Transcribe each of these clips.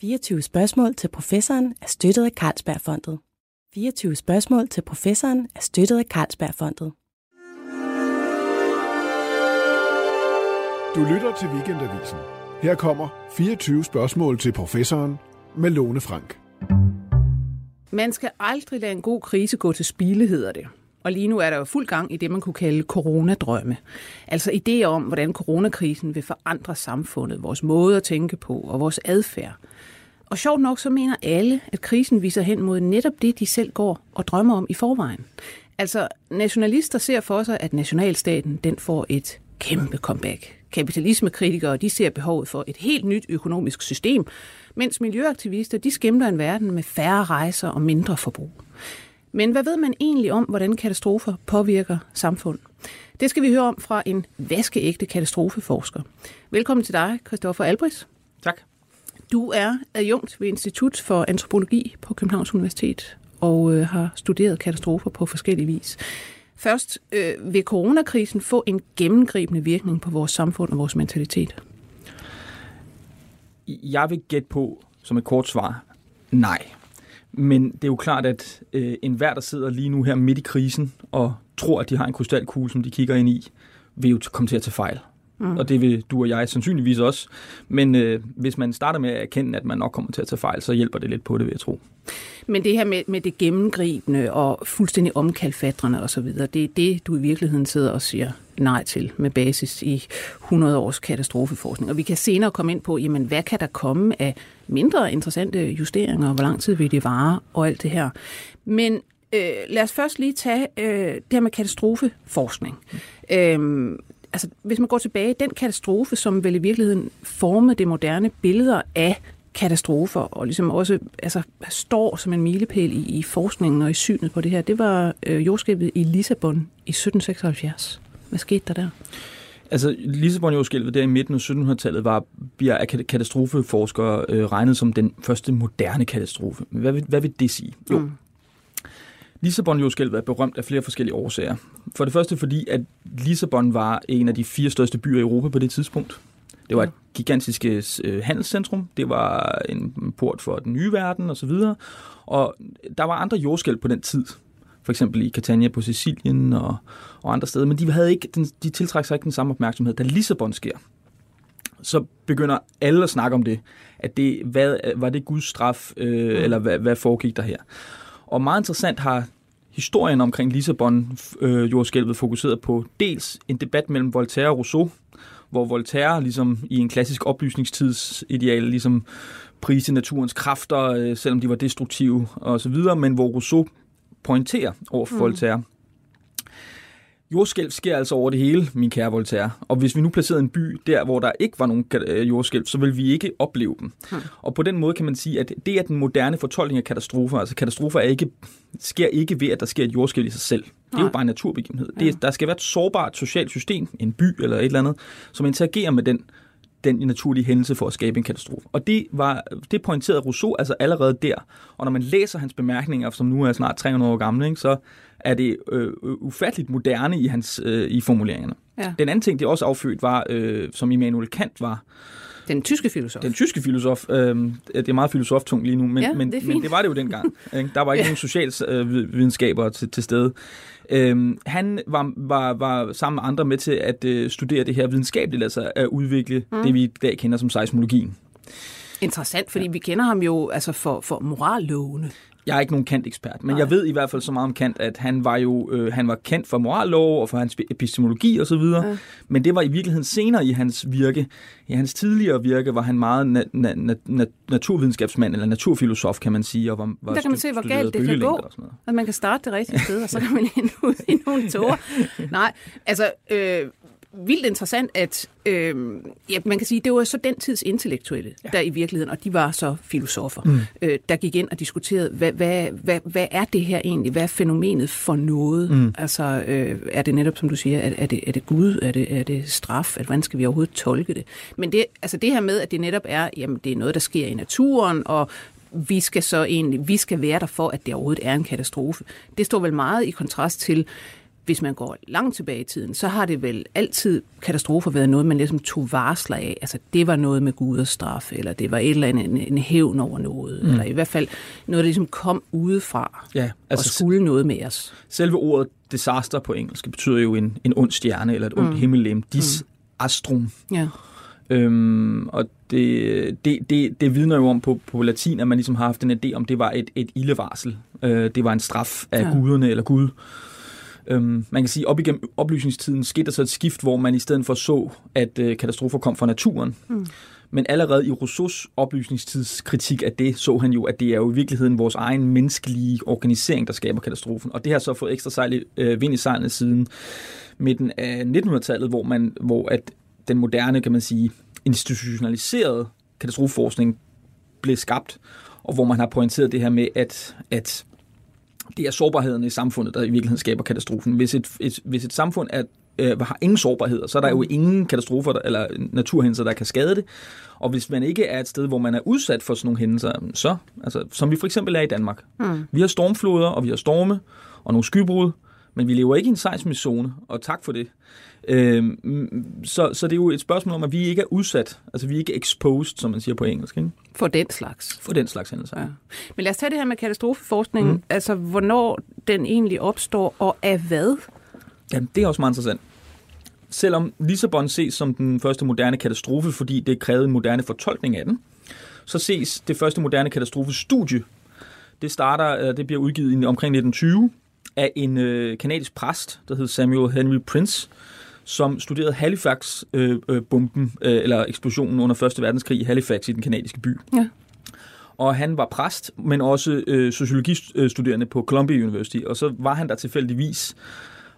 24 spørgsmål til professoren er støttet af Carlsbergfondet. 24 spørgsmål til professoren er støttet af Carlsbergfondet. Du lytter til Weekendavisen. Her kommer 24 spørgsmål til professoren med Lone Frank. Man skal aldrig lade en god krise gå til spile, hedder det. Og lige nu er der jo fuld gang i det, man kunne kalde coronadrømme. Altså idéer om, hvordan coronakrisen vil forandre samfundet, vores måde at tænke på og vores adfærd. Og sjovt nok, så mener alle, at krisen viser hen mod netop det, de selv går og drømmer om i forvejen. Altså, nationalister ser for sig, at nationalstaten den får et kæmpe comeback. Kapitalismekritikere de ser behovet for et helt nyt økonomisk system, mens miljøaktivister de skæmter en verden med færre rejser og mindre forbrug. Men hvad ved man egentlig om, hvordan katastrofer påvirker samfund? Det skal vi høre om fra en vaskeægte katastrofeforsker. Velkommen til dig, Christoffer Albris. Tak. Du er adjunkt ved Institut for Antropologi på Københavns Universitet og øh, har studeret katastrofer på forskellige vis. Først, øh, vil coronakrisen få en gennemgribende virkning på vores samfund og vores mentalitet? Jeg vil gætte på, som et kort svar, nej. Men det er jo klart, at øh, enhver, der sidder lige nu her midt i krisen og tror, at de har en krystalkugle, som de kigger ind i, vil jo komme til at tage fejl. Mm. Og det vil du og jeg sandsynligvis også. Men øh, hvis man starter med at erkende, at man nok kommer til at tage fejl, så hjælper det lidt på det, vil jeg tro. Men det her med, med det gennemgribende og fuldstændig omkalfatrende osv., det er det, du i virkeligheden sidder og siger nej til med basis i 100 års katastrofeforskning. Og vi kan senere komme ind på, jamen, hvad kan der komme af mindre interessante justeringer, hvor lang tid vil det vare og alt det her. Men øh, lad os først lige tage øh, det her med katastrofeforskning. Mm. Øh, altså, hvis man går tilbage, den katastrofe, som vel i virkeligheden formede det moderne billeder af katastrofer, og ligesom også altså, står som en milepæl i, i forskningen og i synet på det her, det var øh, jordskælvet i Lissabon i 1776. Hvad skete der der? Altså, Lissabon-jordskælvet der i midten af 1700-tallet var, bliver af katastrofeforskere øh, regnet som den første moderne katastrofe. Hvad vil, hvad vil det sige? Jo, mm. Lissabon-jordskælvet er berømt af flere forskellige årsager. For det første fordi, at Lissabon var en af de fire største byer i Europa på det tidspunkt. Det var et gigantisk øh, handelscentrum, det var en port for den nye verden osv. Og der var andre jordskælv på den tid, for eksempel i Catania på Sicilien og, og andre steder, men de, havde ikke den, de tiltrækker sig ikke den samme opmærksomhed. Da Lissabon sker, så begynder alle at snakke om det, at det hvad, var det Guds straf, øh, mm. eller hvad, hvad foregik der her. Og meget interessant har historien omkring Lissabon øh, jordskælvet fokuseret på dels en debat mellem Voltaire og Rousseau, hvor Voltaire ligesom i en klassisk oplysningstidsideal ligesom prise naturens kræfter, øh, selvom de var destruktive og så videre, men hvor Rousseau pointerer over for mm. Voltaire, Jordskælv sker altså over det hele, min kære Voltaire. Og hvis vi nu placerede en by der, hvor der ikke var nogen øh, jordskælv, så vil vi ikke opleve dem. Hmm. Og på den måde kan man sige, at det er den moderne fortolkning af katastrofer. Altså katastrofer er ikke, sker ikke ved, at der sker et jordskælv i sig selv. Det er jo bare en naturbegivenhed. Ja. Det, der skal være et sårbart socialt system, en by eller et eller andet, som interagerer med den den naturlige hændelse for at skabe en katastrofe. Og det, var, det pointerede Rousseau altså allerede der. Og når man læser hans bemærkninger, som nu er snart 300 år gamle, ikke, så er det øh, ufatteligt moderne i hans øh, i formuleringerne. Ja. Den anden ting, det også affødt, var, øh, som Immanuel Kant var, den tyske filosof. Den tyske filosof. Øh, det er meget filosoftungt lige nu, men, ja, men, det men det var det jo dengang. Ikke? Der var ikke ja. nogen socialvidenskaber øh, til, til stede. Øh, han var, var, var sammen med andre med til at øh, studere det her videnskabeligt, altså at udvikle mm. det, vi i dag kender som seismologien. Interessant, fordi ja. vi kender ham jo altså for, for morallovene. Jeg er ikke nogen kant ekspert, men Nej. jeg ved i hvert fald så meget om Kant, at han var jo øh, han var kendt for morallov og for hans epistemologi og så videre. Ja. Men det var i virkeligheden senere i hans virke. I hans tidligere virke var han meget na- na- na- naturvidenskabsmand eller naturfilosof, kan man sige. Og var, var Der kan man se, hvor galt det kan gå. At man kan starte det rigtige sted, og så kan man ind ud i nogle tårer. Nej, altså... Øh, vildt interessant, at øh, ja, man kan sige, det var så den tids intellektuelle, ja. der i virkeligheden, og de var så filosofer, mm. øh, der gik ind og diskuterede, hvad, hvad, hvad, hvad er det her egentlig? Hvad er fænomenet for noget? Mm. Altså, øh, er det netop, som du siger, er, er, det, er det Gud? Er det, er det straf? At, hvordan skal vi overhovedet tolke det? Men det, altså det her med, at det netop er, jamen, det er noget, der sker i naturen, og vi skal så egentlig, vi skal være der for, at det overhovedet er en katastrofe. Det står vel meget i kontrast til, hvis man går langt tilbage i tiden, så har det vel altid katastrofer været noget, man ligesom tog varsler af. Altså, det var noget med Gud og straf, eller det var et eller andet, en, en hævn over noget, mm. eller i hvert fald noget, der ligesom kom udefra Ja, altså, og skulle noget med os. Selve ordet disaster på engelsk betyder jo en, en ond stjerne, eller et ondt mm. himmellem. Dis mm. astrum. Ja. Øhm, og det, det, det, det vidner jo om på, på latin, at man ligesom har haft en idé om, det var et, et ildevarsel. Øh, det var en straf af ja. guderne eller Gud. Øhm, man kan sige, op igennem oplysningstiden skete der så et skift, hvor man i stedet for så, at øh, katastrofer kom fra naturen. Mm. Men allerede i Rousseaus oplysningstidskritik af det, så han jo, at det er jo i virkeligheden vores egen menneskelige organisering, der skaber katastrofen. Og det har så fået ekstra sejl, øh, vind i sejlene siden midten af 1900-tallet, hvor, man, hvor at den moderne, kan man sige, institutionaliserede katastrofeforskning blev skabt, og hvor man har pointeret det her med, at, at det er sårbarheden i samfundet, der i virkeligheden skaber katastrofen. Hvis et, et, hvis et samfund er, øh, har ingen sårbarheder, så er der jo ingen katastrofer eller naturhændelser, der kan skade det. Og hvis man ikke er et sted, hvor man er udsat for sådan nogle hændelser, så, altså, som vi for eksempel er i Danmark. Mm. Vi har stormfloder, og vi har storme, og nogle skybrud, men vi lever ikke i en seismisk zone, og tak for det. Øhm, så, så det er jo et spørgsmål om, at vi ikke er udsat, altså vi er ikke exposed, som man siger på engelsk. Ikke? For den slags. For den slags hændelser. Ja. Men lad os tage det her med katastrofeforskningen, mm. altså hvornår den egentlig opstår, og af hvad? Jamen, det er også meget interessant. Selvom Lissabon ses som den første moderne katastrofe, fordi det krævede en moderne fortolkning af den, så ses det første moderne katastrofestudie. Det starter, øh, det bliver udgivet omkring 1920 af en øh, kanadisk præst, der hed Samuel Henry Prince, som studerede Halifax-bomben, øh, øh, eller eksplosionen under 1. verdenskrig i Halifax i den kanadiske by. Ja. Og han var præst, men også øh, sociologistuderende på Columbia University, og så var han der tilfældigvis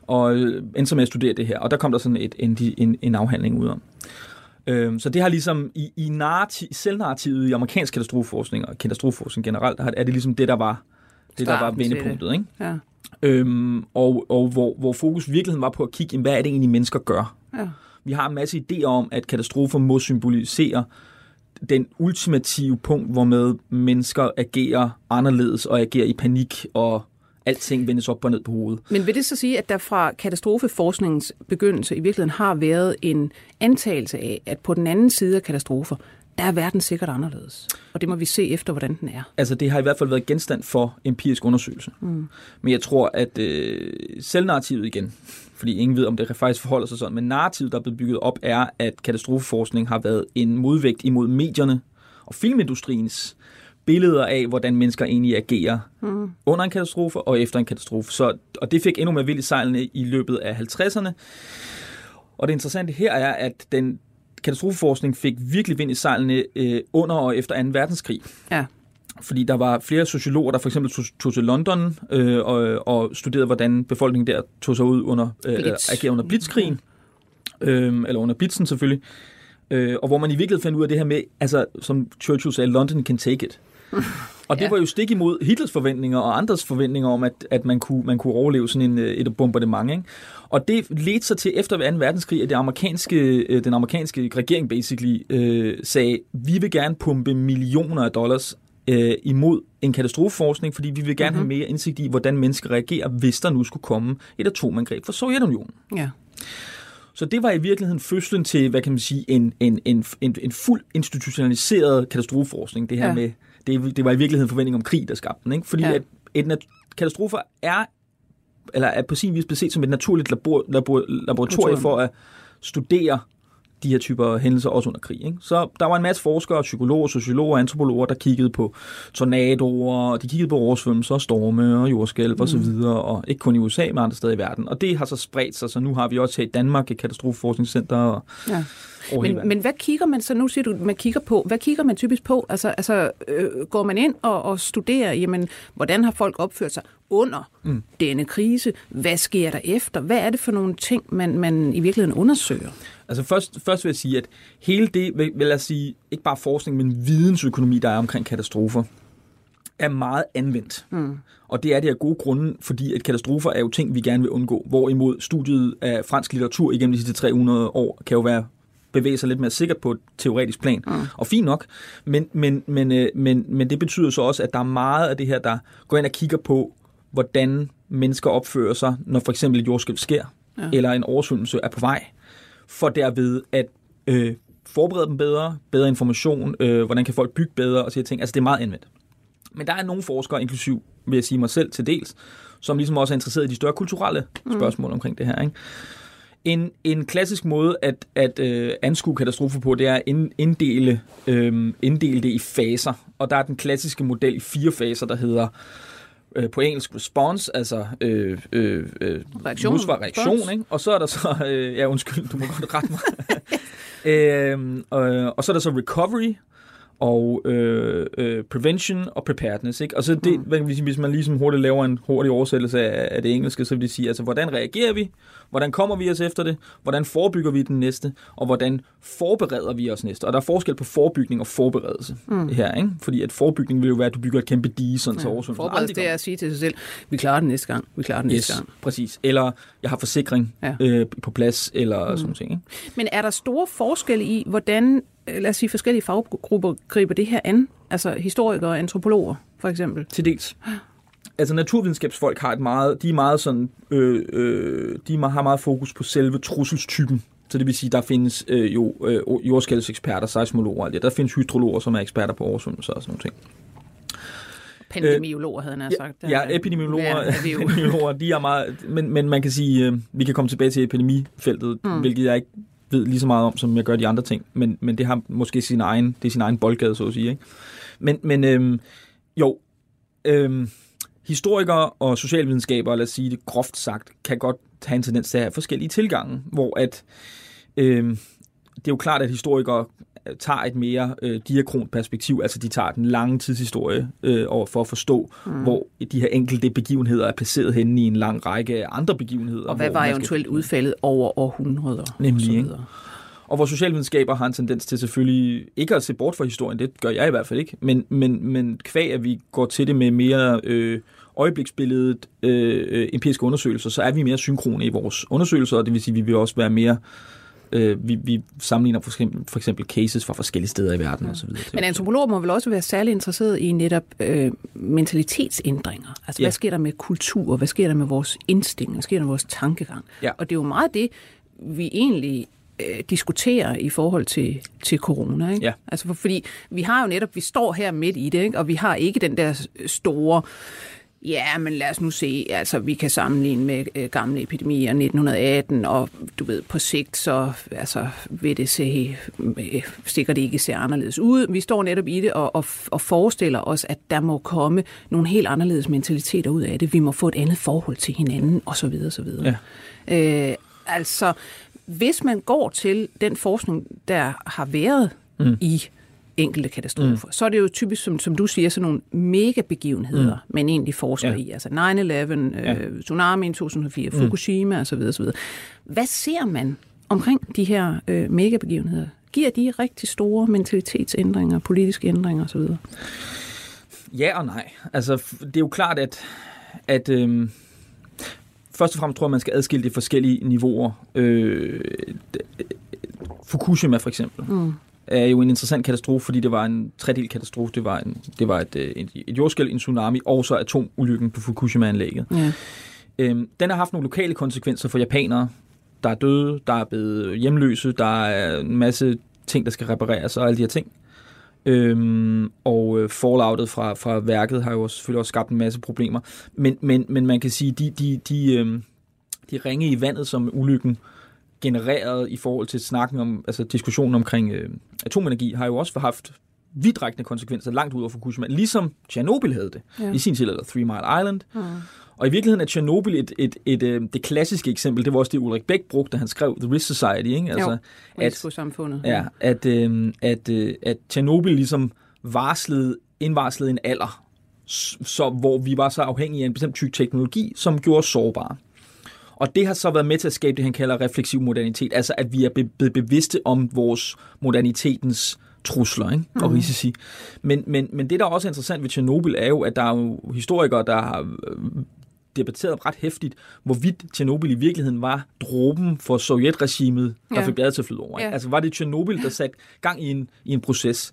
og øh, endte så med at studere det her, og der kom der sådan et, en, en, en afhandling ud om. Øh, så det har ligesom i, i narrativ, selvnarrativet i amerikansk katastrofeforskning og katastrofeforskning generelt, er det ligesom det, der var det, der var vendepunktet. Ikke? Ja. Øhm, og og hvor, hvor fokus i virkeligheden var på at kigge, hvad er det egentlig, mennesker gør? Ja. Vi har en masse idéer om, at katastrofer må symbolisere den ultimative punkt, hvor med mennesker agerer anderledes og agerer i panik og alting vendes op og ned på hovedet. Men vil det så sige, at der fra katastrofeforskningens begyndelse i virkeligheden har været en antagelse af, at på den anden side af katastrofer, der er verden sikkert anderledes. Og det må vi se efter, hvordan den er. Altså, det har i hvert fald været genstand for empirisk undersøgelse. Mm. Men jeg tror, at øh, selvnarrativet igen, fordi ingen ved, om det faktisk forholder sig sådan, men narrativet, der er blevet bygget op, er, at katastrofeforskning har været en modvægt imod medierne og filmindustriens billeder af, hvordan mennesker egentlig agerer mm. under en katastrofe og efter en katastrofe. Så, og det fik endnu mere vild i sejlene i løbet af 50'erne. Og det interessante her er, at den katastrofeforskning fik virkelig vind i sejlene øh, under og efter 2. verdenskrig. Ja. Fordi der var flere sociologer, der for eksempel tog, til London øh, og, og studerede, hvordan befolkningen der tog sig ud under, øh, agerede under blitzkrigen. Øh, eller under blitzen selvfølgelig. Øh, og hvor man i virkeligheden fandt ud af det her med, altså som Churchill sagde, London can take it. Og det ja. var jo stik imod Hitlers forventninger og andres forventninger om, at, at man, kunne, man kunne overleve sådan en, øh, et bombardement. Ikke? Og det ledte sig til efter 2. verdenskrig, at det amerikanske, øh, den amerikanske regering basically øh, sagde, vi vil gerne pumpe millioner af dollars øh, imod en katastrofeforskning, fordi vi vil gerne mm-hmm. have mere indsigt i, hvordan mennesker reagerer, hvis der nu skulle komme et atomangreb fra Sovjetunionen. Ja. Så det var i virkeligheden fødslen til, hvad kan man sige, en, en, en, en, en fuld institutionaliseret katastrofeforskning. Det her ja. med, det, det var i virkeligheden forventning om krig, der skabte den. Ikke? Fordi ja. at et, katastrofer er eller er på sin vis blevet set som et naturligt labor, labor, laboratorium for at studere de her typer hændelser også under krig. Ikke? Så der var en masse forskere, psykologer, sociologer og antropologer, der kiggede på tornadoer, og de kiggede på oversvømmelser, storme og jordskælv mm. og så videre, og ikke kun i USA, men andre steder i verden. Og det har så spredt sig, så nu har vi også her i Danmark et katastrofeforskningscenter. Og ja. Men, men hvad kigger man så, nu siger du, man kigger på, hvad kigger man typisk på? Altså, altså øh, går man ind og, og studerer, jamen, hvordan har folk opført sig under mm. denne krise? Hvad sker der efter? Hvad er det for nogle ting, man, man i virkeligheden undersøger? Altså først, først vil jeg sige, at hele det, vil, vil jeg sige, ikke bare forskning, men vidensøkonomi, der er omkring katastrofer, er meget anvendt. Mm. Og det er det af gode grunde, fordi at katastrofer er jo ting, vi gerne vil undgå. Hvorimod studiet af fransk litteratur igennem de sidste 300 år kan jo være bevæge sig lidt mere sikkert på et teoretisk plan. Mm. Og fint nok, men, men, men, øh, men, men det betyder så også, at der er meget af det her, der går ind og kigger på, hvordan mennesker opfører sig, når for eksempel et jordskælv sker, ja. eller en oversvømmelse er på vej, for derved at øh, forberede dem bedre, bedre information, øh, hvordan kan folk bygge bedre og sådan ting. Altså det er meget anvendt. Men der er nogle forskere, inklusiv vil jeg sige mig selv til dels, som ligesom også er interesseret i de større kulturelle mm. spørgsmål mm. omkring det her. Ikke? En, en klassisk måde at, at øh, anskue katastrofer på, det er at inddele, øh, inddele det i faser. Og der er den klassiske model i fire faser, der hedder øh, på engelsk response, altså øh, øh, øh, reaktion, reaktion ikke? og så er der så, øh, ja undskyld, du må godt rette mig, øh, og, og så er der så recovery, og øh, øh, prevention og preparedness. Ikke? Og så det, mm. hvis man ligesom hurtigt laver en hurtig oversættelse af, af det engelske, så vil det sige, altså, hvordan reagerer vi? Hvordan kommer vi os efter det? Hvordan forebygger vi den næste? Og hvordan forbereder vi os næste? Og der er forskel på forebygning og forberedelse mm. her, ikke? Fordi at forebygning vil jo være, at du bygger et kæmpe dige, sådan ja. så oversvømmelsen Forberedelse, det er at sige til sig selv, vi klarer den næste gang, vi klarer den yes, næste gang. præcis. Eller jeg har forsikring ja. øh, på plads, eller mm. sådan noget. Ikke? Men er der store forskelle i, hvordan lad os sige, forskellige faggrupper griber det her an? Altså historikere og antropologer, for eksempel? Til dels. Altså naturvidenskabsfolk har et meget, de er meget sådan, øh, øh, de har meget fokus på selve trusselstypen. Så det vil sige, der findes øh, jo øh, jordskælvseksperter, seismologer, der findes hydrologer, som er eksperter på oversvømmelser og sådan noget. Pandemiologer, havde han sagt. Ja, epidemiologer, epidemiologer de er meget... Men, men man kan sige, øh, vi kan komme tilbage til epidemifeltet, mm. hvilket jeg ikke ved lige så meget om, som jeg gør de andre ting. Men, men det har måske sin egen, det er sin egen boldgade, så at sige. Ikke? Men, men øhm, jo, øhm, historikere og socialvidenskaber, lad os sige det groft sagt, kan godt have en tendens til at have forskellige tilgange, hvor at øhm, det er jo klart, at historikere tager et mere øh, diakront perspektiv, altså de tager den lange tidshistorie øh, over for at forstå, mm. hvor de her enkelte begivenheder er placeret henne i en lang række andre begivenheder. Og hvad var eventuelt skal... udfaldet over århundreder? Nemlig, ikke? Og hvor socialvidenskaber har en tendens til selvfølgelig ikke at se bort fra historien, det gør jeg i hvert fald ikke, men, men, men kvæg, at vi går til det med mere øh, øjebliksbilledet, øh, øh empiriske undersøgelser, så er vi mere synkrone i vores undersøgelser, og det vil sige, at vi vil også være mere Øh, vi, vi sammenligner for eksempel, for eksempel cases fra forskellige steder i verden ja. osv. Men antropologer må vel også være særlig interesseret i netop øh, mentalitetsændringer. Altså, ja. hvad sker der med kultur? Hvad sker der med vores instinkt? Hvad sker der med vores tankegang? Ja. Og det er jo meget det, vi egentlig øh, diskuterer i forhold til, til corona. Ikke? Ja. Altså for, fordi vi har jo netop, vi står her midt i det, ikke? og vi har ikke den der store Ja, men lad os nu se. Altså, vi kan sammenligne med øh, gamle epidemier 1918, og du ved, på sigt, så altså, vil det se, øh, sikkert ikke se anderledes ud. Vi står netop i det og, og, og forestiller os, at der må komme nogle helt anderledes mentaliteter ud af det. Vi må få et andet forhold til hinanden, osv. osv. Ja. Øh, altså, hvis man går til den forskning, der har været mm. i enkelte katastrofer. Mm. Så er det jo typisk, som, som du siger, sådan nogle mega-begivenheder, mm. man egentlig forsker ja. i. Altså 9-11, ja. øh, tsunami i 2004, mm. Fukushima osv. osv. Hvad ser man omkring de her øh, mega-begivenheder? Giver de rigtig store mentalitetsændringer, politiske ændringer osv.? Ja og nej. Altså, det er jo klart, at, at øh, først og fremmest tror jeg, man skal adskille de forskellige niveauer. Øh, Fukushima for eksempel. Mm er jo en interessant katastrofe, fordi det var en tredel katastrofe. Det var, en, det var et, et, et jordskæld, en tsunami og så atomulykken på Fukushima-anlægget. Ja. Øhm, den har haft nogle lokale konsekvenser for japanere. Der er døde, der er blevet hjemløse, der er en masse ting, der skal repareres og alle de her ting. Øhm, og øh, falloutet fra, fra værket har jo også, selvfølgelig også skabt en masse problemer. Men, men, men man kan sige, de, de, de, øhm, de ringe i vandet, som ulykken genererede i forhold til snakken om, altså diskussionen omkring øh, atomenergi, har jo også haft vidtrækkende konsekvenser langt ud over Fukushima, ligesom Tjernobyl havde det ja. i sin tid, eller Three Mile Island. Ja. Og i virkeligheden er Tjernobyl et, et, et, et, øh, det klassiske eksempel, det var også det, Ulrik Bæk brugte, da han skrev The Risk Society. Ikke? Altså, jo, at, ja, at, øh, at, øh, at Tjernobyl ligesom varslede, indvarslede en alder, så, hvor vi var så afhængige af en bestemt type teknologi, som gjorde os sårbare. Og det har så været med til at skabe det, han kalder refleksiv modernitet, altså at vi er blevet bevidste om vores modernitetens trusler ikke? og mm. risici. Men, men, men det, der er også interessant ved Tjernobyl, er jo, at der er jo historikere, der har øh, debatteret ret hæftigt, hvorvidt Tjernobyl i virkeligheden var dråben for sovjetregimet, der ja. fik bladet til at flyde over. Ja. Altså var det Tjernobyl, der satte gang i en, i en proces.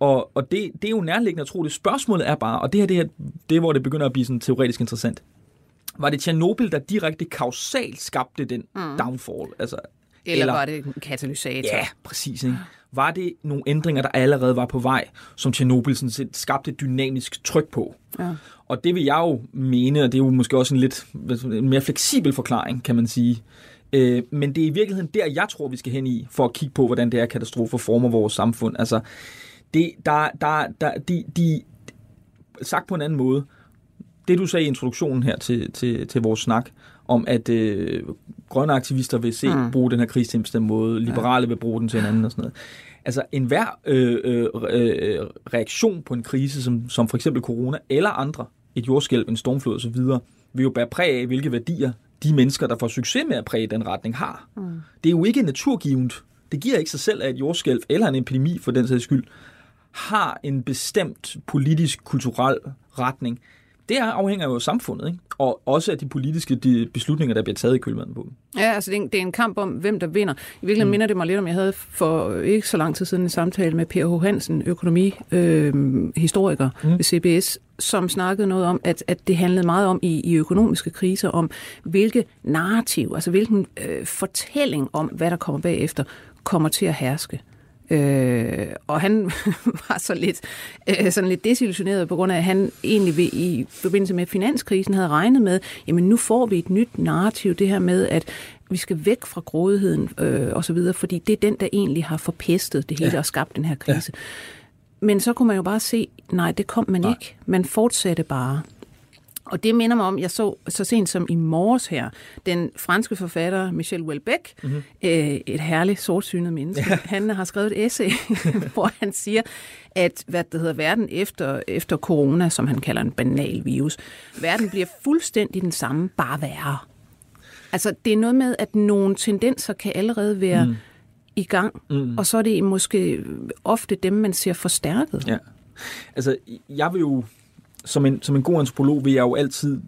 Og, og det, det er jo nærliggende at tro, det spørgsmålet er bare, og det her, det her det er, hvor det begynder at blive sådan teoretisk interessant Var det Tjernobyl, der direkte kausalt skabte den mm. downfall? Altså, Eller, eller var det en katalysator? Ja, præcis. Ikke? Var det nogle ændringer, der allerede var på vej, som Tjernobyl sådan set skabte et dynamisk tryk på? Ja. Og det vil jeg jo mene, og det er jo måske også en lidt en mere fleksibel forklaring, kan man sige. Øh, men det er i virkeligheden der, jeg tror, vi skal hen i, for at kigge på, hvordan det her katastrofer former vores samfund. Altså, det, der, der, der, de, de, sagt på en anden måde, det du sagde i introduktionen her til, til, til vores snak, om at øh, grønne aktivister vil se mm. bruge den her krise til en bestemt måde, liberale ja. vil bruge den til en anden og sådan noget. Altså enhver øh, øh, øh, reaktion på en krise, som, som for eksempel corona eller andre, et jordskælv, en stormflod osv., vil jo bære præg af, hvilke værdier de mennesker, der får succes med at præge den retning, har. Mm. Det er jo ikke naturgivet. Det giver ikke sig selv, at et jordskælv eller en epidemi for den sags skyld har en bestemt politisk, kulturel retning. Det afhænger jo af samfundet, ikke? og også af de politiske de beslutninger, der bliver taget i kølvandet på. Ja, altså det er, en, det er en kamp om, hvem der vinder. I virkeligheden mm. minder det mig lidt om, jeg havde for ikke så lang tid siden en samtale med Per H. Hansen, økonomihistoriker øh, mm. ved CBS, som snakkede noget om, at, at det handlede meget om i, i økonomiske kriser, om hvilke narrativ, altså hvilken øh, fortælling om, hvad der kommer bagefter, kommer til at herske. Øh, og han var så lidt, øh, sådan lidt desillusioneret på grund af, at han egentlig ved, i forbindelse med finanskrisen havde regnet med, jamen nu får vi et nyt narrativ, det her med, at vi skal væk fra grådigheden øh, og så videre, fordi det er den, der egentlig har forpestet det hele ja. og skabt den her krise. Ja. Men så kunne man jo bare se, nej, det kom man nej. ikke. Man fortsatte bare. Og det minder mig om, jeg så så sent som i morges her, den franske forfatter Michel Houellebecq, mm-hmm. øh, et herligt sortsynet menneske, ja. han har skrevet et essay, hvor han siger, at hvad det hedder, verden efter, efter corona, som han kalder en banal virus, verden bliver fuldstændig den samme, bare værre. Altså, det er noget med, at nogle tendenser kan allerede være mm. i gang, mm. og så er det måske ofte dem, man ser forstærket. Ja. Altså, jeg vil jo som en, som en god antropolog vil jeg jo altid,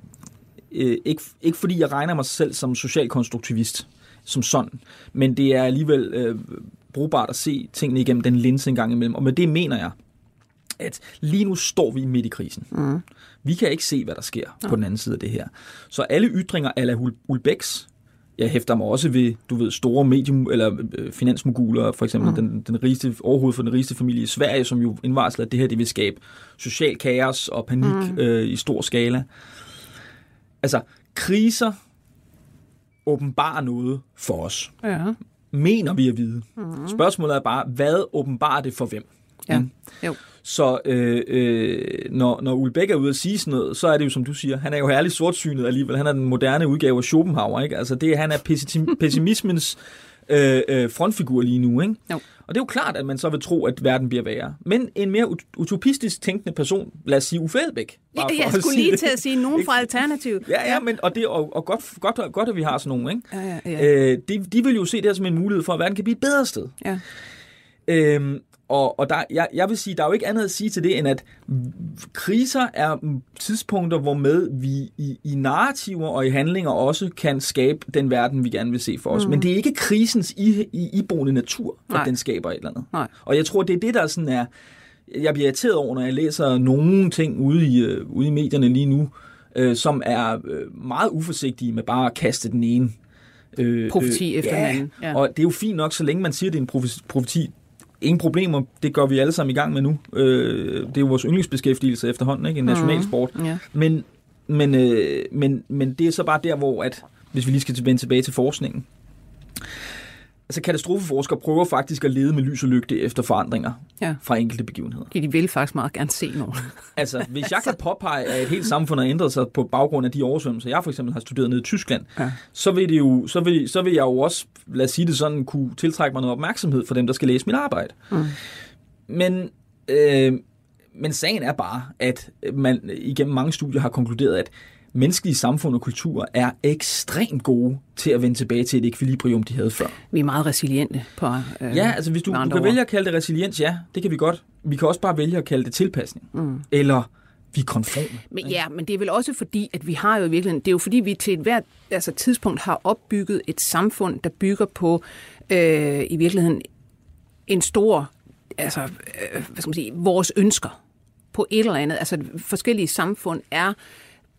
øh, ikke, ikke fordi jeg regner mig selv som socialkonstruktivist, som sådan, men det er alligevel øh, brugbart at se tingene igennem den linse en gang imellem. Og med det mener jeg, at lige nu står vi midt i krisen. Mm. Vi kan ikke se, hvad der sker ja. på den anden side af det her. Så alle ytringer ala Ulbæks jeg hæfter mig også ved, du ved, store medium, eller øh, finansmoguler, for eksempel mm. den, den rigeste, overhovedet for den rigeste familie i Sverige, som jo indvarsler, at det her det vil skabe social kaos og panik mm. øh, i stor skala. Altså, kriser åbenbarer noget for os. Ja. Mener vi at vide. Mm. Spørgsmålet er bare, hvad åbenbarer det for hvem? Ja. Mm. Jo. Så øh, øh, når, når Ulbæk er ude at sige sådan noget, så er det jo, som du siger, han er jo herligt sortsynet alligevel. Han er den moderne udgave af Schopenhauer, ikke? Altså, det, han er pessimismens øh, øh, frontfigur lige nu, ikke? Jo. Og det er jo klart, at man så vil tro, at verden bliver værre. Men en mere utopistisk tænkende person, lad os sige Uffe Elbæk. Ja, jeg skulle lige til at sige nogen fra Alternativ. Ja, ja, men, og, det, og, og godt, godt, godt, at vi har sådan nogen. Ikke? Ja, ja, ja. Øh, de, de vil jo se det her som en mulighed for, at verden kan blive et bedre sted. Ja. Øhm, og, og der, jeg, jeg vil sige, der er jo ikke andet at sige til det, end at kriser er tidspunkter, hvor med vi i, i narrativer og i handlinger også kan skabe den verden, vi gerne vil se for os. Mm. Men det er ikke krisens i, i, iboende natur, at Nej. den skaber et eller andet. Nej. Og jeg tror, det er det, der sådan er... Jeg bliver irriteret over, når jeg læser nogle ting ude i, øh, ude i medierne lige nu, øh, som er øh, meget uforsigtige med bare at kaste den ene øh, profeti øh, efter ja. Ja. Og det er jo fint nok, så længe man siger, at det er en profeti ingen problemer. Det går vi alle sammen i gang med nu. Øh, det er jo vores yndlingsbeskæftigelse efterhånden, ikke? En national mhm. sport. Mm, yeah. Men, men, øh, men, men det er så bare der, hvor at, hvis vi lige skal vende tilbage til forskningen, Altså katastrofeforskere prøver faktisk at lede med lys og lygte efter forandringer ja. fra enkelte begivenheder. Ja, de vil faktisk meget gerne se noget. altså, hvis jeg kan påpege, at et helt samfund har ændret sig på baggrund af de oversvømmelser, jeg for eksempel har studeret nede i Tyskland, ja. så, vil det jo, så, vil, så vil jeg jo også, lad os sige det sådan, kunne tiltrække mig noget opmærksomhed for dem, der skal læse mit arbejde. Mm. Men, øh, men sagen er bare, at man igennem mange studier har konkluderet, at menneskelige samfund og kultur er ekstremt gode til at vende tilbage til et ekvilibrium, de havde før. Vi er meget resiliente på øh, Ja, altså hvis du, du kan vælge at kalde det resiliens, ja, det kan vi godt. Vi kan også bare vælge at kalde det tilpasning. Mm. Eller vi er konforme. Men, ja, men det er vel også fordi, at vi har jo i virkeligheden, det er jo fordi, vi til et hvert altså, tidspunkt har opbygget et samfund, der bygger på øh, i virkeligheden en stor, altså, øh, hvad skal man sige, vores ønsker på et eller andet. Altså forskellige samfund er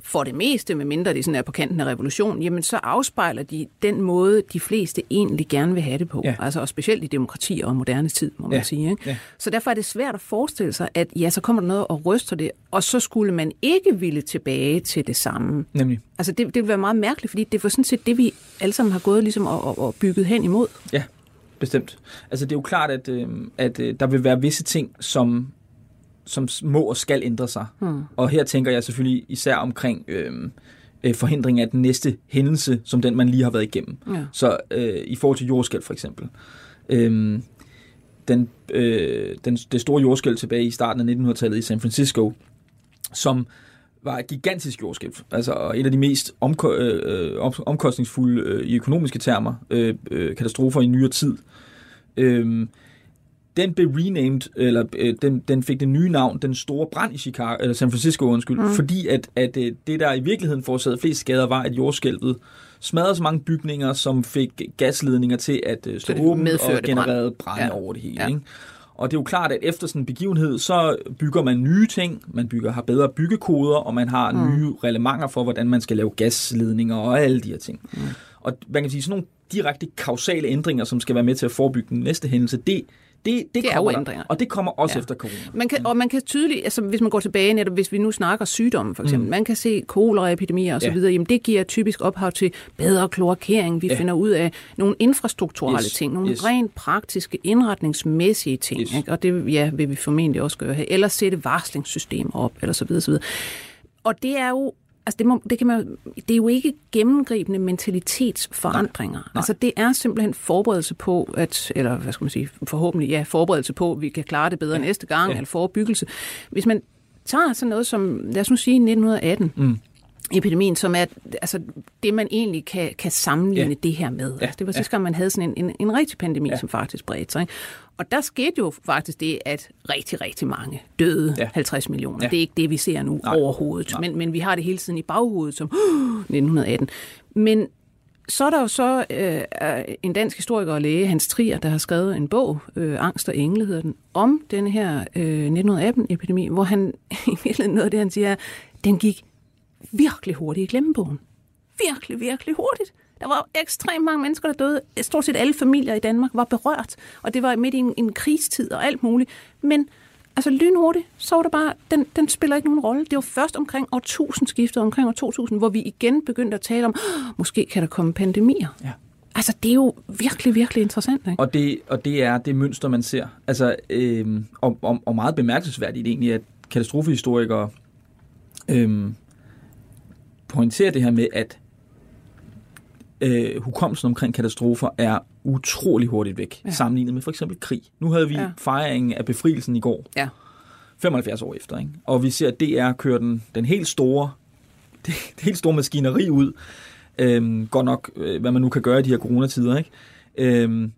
for det meste, medmindre det sådan er på kanten af revolution, jamen så afspejler de den måde, de fleste egentlig gerne vil have det på. Ja. Altså, og specielt i demokrati og moderne tid, må man Ja. sige. Ikke? Ja. Så derfor er det svært at forestille sig, at ja, så kommer der noget og ryster det, og så skulle man ikke ville tilbage til det samme. Nemlig. Altså, det, det vil være meget mærkeligt, fordi det var sådan set det, vi alle sammen har gået ligesom og, og, og bygget hen imod. Ja, bestemt. Altså det er jo klart, at, øh, at øh, der vil være visse ting, som, som må og skal ændre sig. Hmm. Og her tænker jeg selvfølgelig især omkring øh, øh, forhindring af den næste hændelse, som den man lige har været igennem. Ja. Så øh, i forhold til jordskælv for eksempel. Øh, den, øh, den, det store jordskælv tilbage i starten af 1900-tallet i San Francisco, som var et gigantisk jordskælv. Altså et af de mest omko- øh, om- omkostningsfulde øh, i økonomiske termer øh, øh, katastrofer i nyere tid. Øhm, den blev renamed, eller øh, den, den fik det nye navn, den store brand i Chicago, eller San Francisco, undskyld, mm. fordi at, at øh, det, der i virkeligheden forårsagede flest skader, var, at jordskælvet smadrede så mange bygninger, som fik gasledninger til at øh, stå det åbent og genererede brænde Ja. over det hele. Ja. Ikke? Og det er jo klart, at efter sådan en begivenhed, så bygger man nye ting, man bygger har bedre byggekoder, og man har mm. nye reglementer for, hvordan man skal lave gasledninger og alle de her ting. Mm. Og man kan sige, sådan nogle direkte kausale ændringer, som skal være med til at forebygge den næste hændelse, det, det, det, er jo kommer der. ændringer. Og det kommer også Ja. efter corona. Man kan, og man kan tydeligt, altså hvis man går tilbage netop, hvis vi nu snakker sygdomme for eksempel, mm. man kan se koleraepidemier osv., Ja. jamen det giver typisk ophav til bedre kloakering. Vi. Ja. finder ud af nogle infrastrukturelle Yes. ting, nogle Yes. rent praktiske, indretningsmæssige ting, Yes. ikke? og det ja, vil vi formentlig også gøre her. Eller sætte varslingssystemer op, eller så videre, så videre. Og det er jo Altså det, må, det, kan man, det er jo ikke gennemgribende mentalitetsforandringer. Nej, nej. Altså det er simpelthen forberedelse på, at, eller hvad skal man sige, forhåbentlig ja, forberedelse på, at vi kan klare det bedre ja. næste gang, ja. eller forebyggelse. Hvis man tager sådan noget som, lad os nu sige 1918, mm. Epidemien, som er altså, det, man egentlig kan, kan sammenligne Ja. det her med. Ja. Altså, det var Ja. sidste gang, man havde sådan en, en, en rigtig pandemi, ja. som faktisk bredte sig. Ikke? Og der skete jo faktisk det, at rigtig, rigtig mange døde, ja. Ja. 50 millioner. Ja. Ja. Det er ikke det, vi ser nu Nej. overhovedet. Nej. Men, men vi har det hele tiden i baghovedet som 1918. Men så er der jo så øh, en dansk historiker og læge, Hans Trier, der har skrevet en bog, øh, Angst og Engle hedder den, om den her øh, 1918-epidemi, hvor han noget af det, han siger, er, den gik virkelig hurtigt i glemmebogen. Virkelig, virkelig hurtigt. Der var ekstremt mange mennesker, der døde. Stort set alle familier i Danmark var berørt, og det var midt i en, en krigstid og alt muligt. Men altså lynhurtigt, så var det bare, den, den spiller ikke nogen rolle. Det var først omkring årtusindskiftet, omkring år 2000, hvor vi igen begyndte at tale om, "Åh, måske kan der komme pandemier. Ja. Altså, det er jo virkelig, virkelig interessant, ikke? Og det, og det er det mønster, man ser. Altså, øhm, og, og, og meget bemærkelsesværdigt egentlig, at katastrofehistorikere øhm, pointerer det her med, at øh, hukommelsen omkring katastrofer er utrolig hurtigt væk, Ja. sammenlignet med for eksempel krig. Nu havde vi Ja. fejringen af befrielsen i går, Ja. 75 år efter, ikke? og vi ser, at DR kører den, den helt store det, det helt store maskineri ud. Øhm, godt nok, øh, hvad man nu kan gøre i de her coronatider. Ikke? Øhm,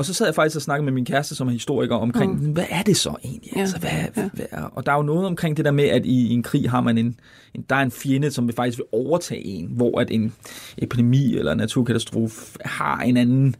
og så sad jeg faktisk og snakkede med min kæreste, som er historiker, omkring, mm. hvad er det så egentlig? Ja, Altså, hvad, ja. hvad, og der er jo noget omkring det der med, at i, i en krig har man en, en, der er en fjende, som vil faktisk vil overtage en, hvor at en epidemi eller en naturkatastrofe har en anden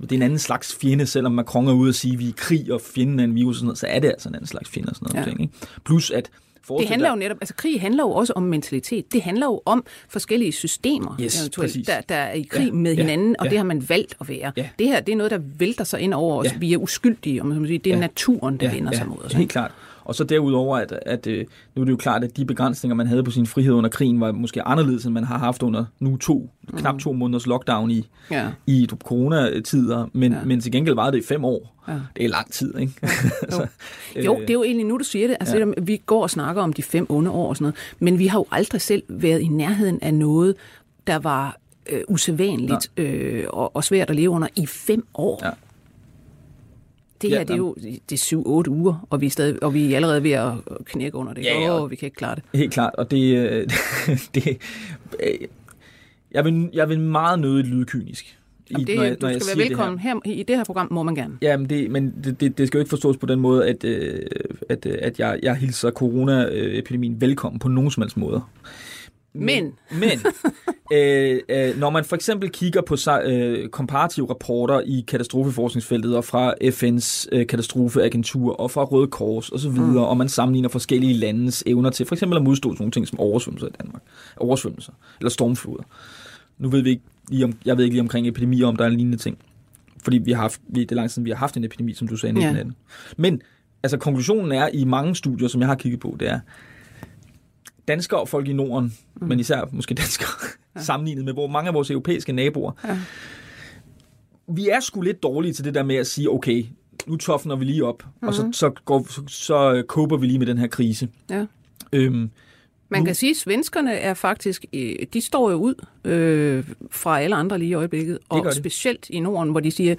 det er en anden slags fjende, selvom Macron er ude og sige, at vi er i krig, og fjenden er en virus, og sådan noget, så er det altså en anden slags fjende. Og sådan noget Ja. ting, ikke? Plus at Det handler jo dig- netop, altså krig handler jo også om mentalitet. Det handler jo om forskellige systemer, Yes, præcis. der, der er i krig Ja, med ja, hinanden, og ja. det har man valgt at være. Ja. Det her, det er noget, der vælter sig ind over os. Ja. Vi er uskyldige, om man sige. Det er Ja. naturen, der vender sig mod os. Helt klart. Og så derudover, at, at øh, nu er det jo klart, at de begrænsninger, man havde på sin frihed under krigen, var måske anderledes, end man har haft under nu to, mm. knap to måneders lockdown i, Ja. i coronatider, men, Ja. men til gengæld varede det i fem år. Ja. Det er lang tid, ikke? så, Jo, det er jo egentlig nu, du siger det. Altså, ja. Vi går og snakker om de fem onde år og sådan noget, men vi har jo aldrig selv været i nærheden af noget, der var øh, usædvanligt øh, og, og svært at leve under i fem år. Ja. Det her, Ja, det er jo det er syv-otte uger, og vi, er stadig, og vi er allerede ved at knække under det. Ja, ja. Åh, vi kan ikke klare det. Helt klart, og det, øh, det øh, jeg, vil, jeg vil meget nødigt lyde kynisk. Jamen, det, når jeg- du når jeg skal være velkommen her. her. I det her program må man gerne. Ja, men, det, men det, det, det skal jo ikke forstås på den måde, at, øh, at, at jeg, jeg hilser coronaepidemien velkommen på nogen som helst måder. Men. Men, øh, øh, når man for eksempel kigger på øh, komparative rapporter i katastrofeforskningsfeltet og fra FN's øh, katastrofeagentur og fra Røde Kors osv., mm. og man sammenligner forskellige landes evner til for eksempel at modstå sådan nogle ting som oversvømmelser i Danmark, oversvømmelser eller stormfloder. Nu ved vi ikke lige om, jeg ved ikke lige omkring epidemier, om der er en lignende ting. Fordi vi har haft, det er lang siden, vi har haft en epidemi, som du sagde, i ja. Men altså konklusionen er i mange studier, som jeg har kigget på, det er, danskere og folk i Norden, mm. men især måske danskere, ja. sammenlignet med hvor mange af vores europæiske naboer, ja. vi er sgu lidt dårlige til det der med at sige, okay, nu toffner vi lige op, mm. og så, mm. så, går, så, så koper vi lige med den her krise. Ja. Øhm, man nu, kan sige, at svenskerne er faktisk, øh, de står jo ud øh, fra alle andre lige i øjeblikket, og specielt i Norden, hvor de siger,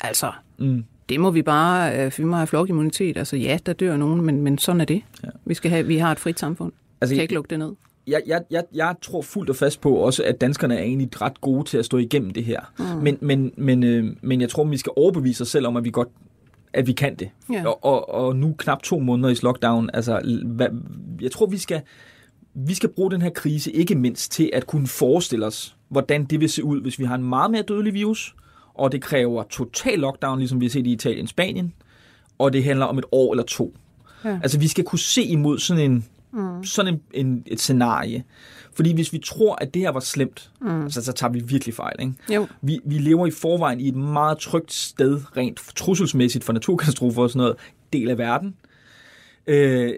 altså, mm det må vi bare, øh, vi må have flokimmunitet. Altså ja, der dør nogen, men, men sådan er det. Ja. Vi, skal have, vi har et frit samfund. Altså, kan ikke lukke det ned. Jeg, jeg, jeg, jeg tror fuldt og fast på også, at danskerne er egentlig ret gode til at stå igennem det her. Mm. Men, men, men, øh, men jeg tror, vi skal overbevise os selv om, at vi godt at vi kan det. Ja. Og, og, og nu knap to måneder i lockdown, altså, hvad, jeg tror, vi skal, vi skal bruge den her krise ikke mindst til at kunne forestille os, hvordan det vil se ud, hvis vi har en meget mere dødelig virus, og det kræver total lockdown, ligesom vi har set i Italien og Spanien, og det handler om et år eller to. Ja. Altså, vi skal kunne se imod sådan en Mm. Sådan en, en, et scenarie. Fordi hvis vi tror, at det her var slemt, mm. altså, så tager vi virkelig fejl. Ikke? Jo. Vi, vi lever i forvejen i et meget trygt sted, rent trusselsmæssigt for naturkatastrofer og sådan noget, del af verden. Øh,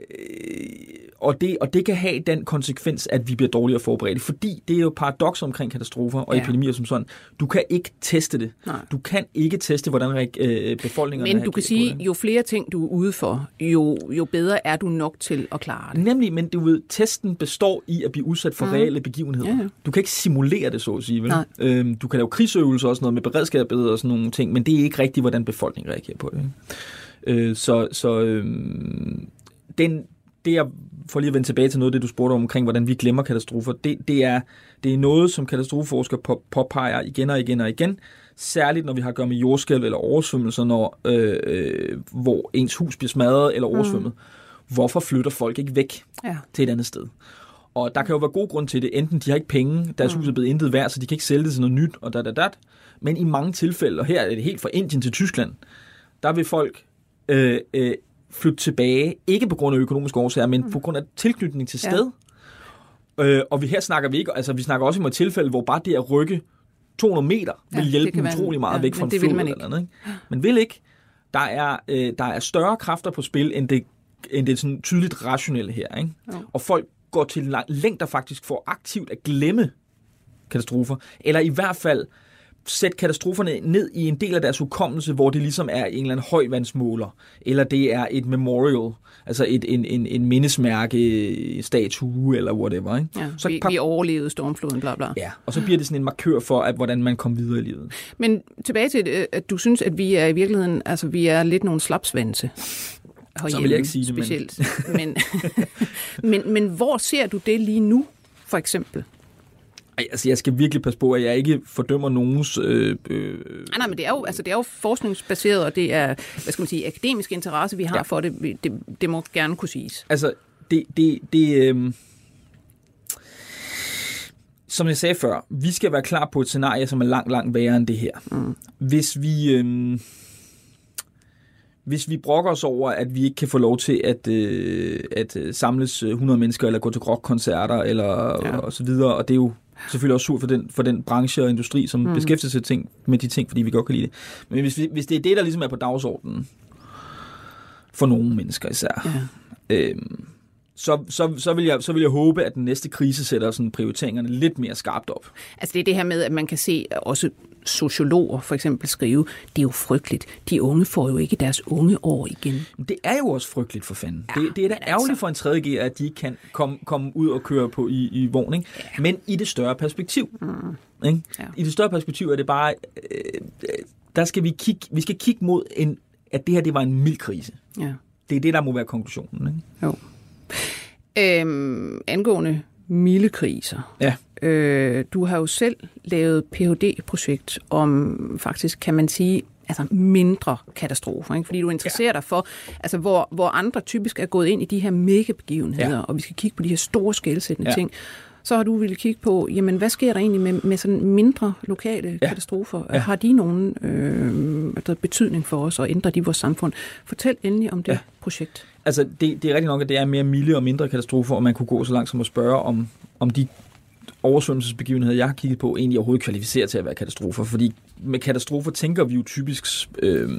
og, det, og det kan have den konsekvens, at vi bliver dårligere forberedt. Fordi det er jo paradoks omkring katastrofer og ja. epidemier som sådan. Du kan ikke teste det. Nej. Du kan ikke teste, hvordan øh, befolkningen Men du kan sige, jo flere ting du er ude for, jo, jo bedre er du nok til at klare det. Nemlig, men du ved, testen består i at blive udsat for mm. reelle begivenheder. Ja. Du kan ikke simulere det, så at sige. Vel? Øhm, du kan lave krigsøvelser og sådan noget med beredskabet og sådan nogle ting, men det er ikke rigtigt, hvordan befolkningen reagerer på det. Øh, så så øh, den, det jeg for lige at vende tilbage til noget af det, du spurgte om, omkring hvordan vi glemmer katastrofer, det, det, er, det er noget, som katastrofeforskere på, påpeger igen og igen og igen, særligt når vi har at gøre med jordskælv eller oversvømmelser, når, øh, øh, hvor ens hus bliver smadret eller oversvømmet. Mm. Hvorfor flytter folk ikke væk ja. til et andet sted? Og der kan jo være god grund til det. Enten de har ikke penge, deres mm. hus er blevet intet værd, så de kan ikke sælge det til noget nyt, og da, da, da. Men i mange tilfælde, og her er det helt fra Indien til Tyskland, der vil folk øh, øh, flytte tilbage, ikke på grund af økonomiske årsager, men mm. på grund af tilknytning til sted. Ja. Øh, og vi her snakker vi ikke, altså vi snakker også om et tilfælde, hvor bare det at rykke 200 meter vil ja, hjælpe utrolig meget ja, væk fra en flod eller andet. Ikke? Men vil ikke. Der er, øh, der er større kræfter på spil, end det, end det sådan tydeligt rationelle her. Ikke? Og folk går til længder faktisk for aktivt at glemme katastrofer, eller i hvert fald sætte katastroferne ned i en del af deres hukommelse, hvor det ligesom er en eller anden højvandsmåler, eller det er et memorial, altså et, en, en, en mindesmærke, statue eller whatever. Ikke? Ja, så vi, vi overlevede stormfloden, bla bla. Ja, og så bliver det sådan en markør for, at, hvordan man kom videre i livet. Men tilbage til, øh, at du synes, at vi er i virkeligheden, altså vi er lidt nogle slapsvanse. Så vil jeg ikke sige det, specielt. Men... men, men, men hvor ser du det lige nu, for eksempel? Ej, altså jeg skal virkelig passe på, at jeg ikke fordømmer nogens... Øh, øh... Nej, nej, men det er, jo, altså, det er jo forskningsbaseret, og det er, hvad skal man sige, akademisk interesse, vi har ja. for det. det. Det må gerne kunne siges. Altså, det... det, det øh... Som jeg sagde før, vi skal være klar på et scenarie, som er langt, langt værre end det her. Mm. Hvis vi... Øh hvis vi brokker os over, at vi ikke kan få lov til at, øh, at øh, samles 100 mennesker, eller gå til rockkoncerter, eller ja. og så videre, og det er jo selvfølgelig også sur for den, for den branche og industri, som mm. beskæftiger sig ting, med de ting, fordi vi godt kan lide det. Men hvis, vi, hvis det er det, der ligesom er på dagsordenen, for nogle mennesker især, ja. øhm, så, så, så, vil jeg, så vil jeg håbe, at den næste krise sætter sådan prioriteringerne lidt mere skarpt op. Altså det er det her med, at man kan se også sociologer for eksempel skrive, det er jo frygteligt. De unge får jo ikke deres unge år igen. Det er jo også frygteligt for fanden. Ja, det, det er da ærgerligt altså... for en tredje G, at de ikke kan komme, komme ud og køre på i, i vogn. Ikke? Ja. Men i det større perspektiv. Mm. Ikke? Ja. I det større perspektiv er det bare, øh, der skal vi kigge, vi skal kigge mod, en, at det her det var en mild krise. Ja. Det er det, der må være konklusionen. Ikke? Jo. Øhm, angående milde kriser. Ja. Øh, du har jo selv lavet Ph.D.-projekt om, faktisk kan man sige, altså mindre katastrofer, ikke? fordi du interesserer ja. dig for, altså hvor, hvor andre typisk er gået ind i de her mega begivenheder, ja. og vi skal kigge på de her store skældsættende ja. ting. så har du ville kigge på, jamen hvad sker der egentlig med, med sådan mindre lokale ja. katastrofer? Ja. Har de nogen øh, betydning for os, og ændrer de vores samfund? Fortæl endelig om det Ja. projekt. Altså, det, det er rigtigt nok, at det er mere milde og mindre katastrofer, og man kunne gå så langt som at spørge, om, om de oversvømmelsesbegivenheder, jeg har kigget på, egentlig overhovedet kvalificerer til at være katastrofer. Fordi med katastrofer tænker vi jo typisk øh,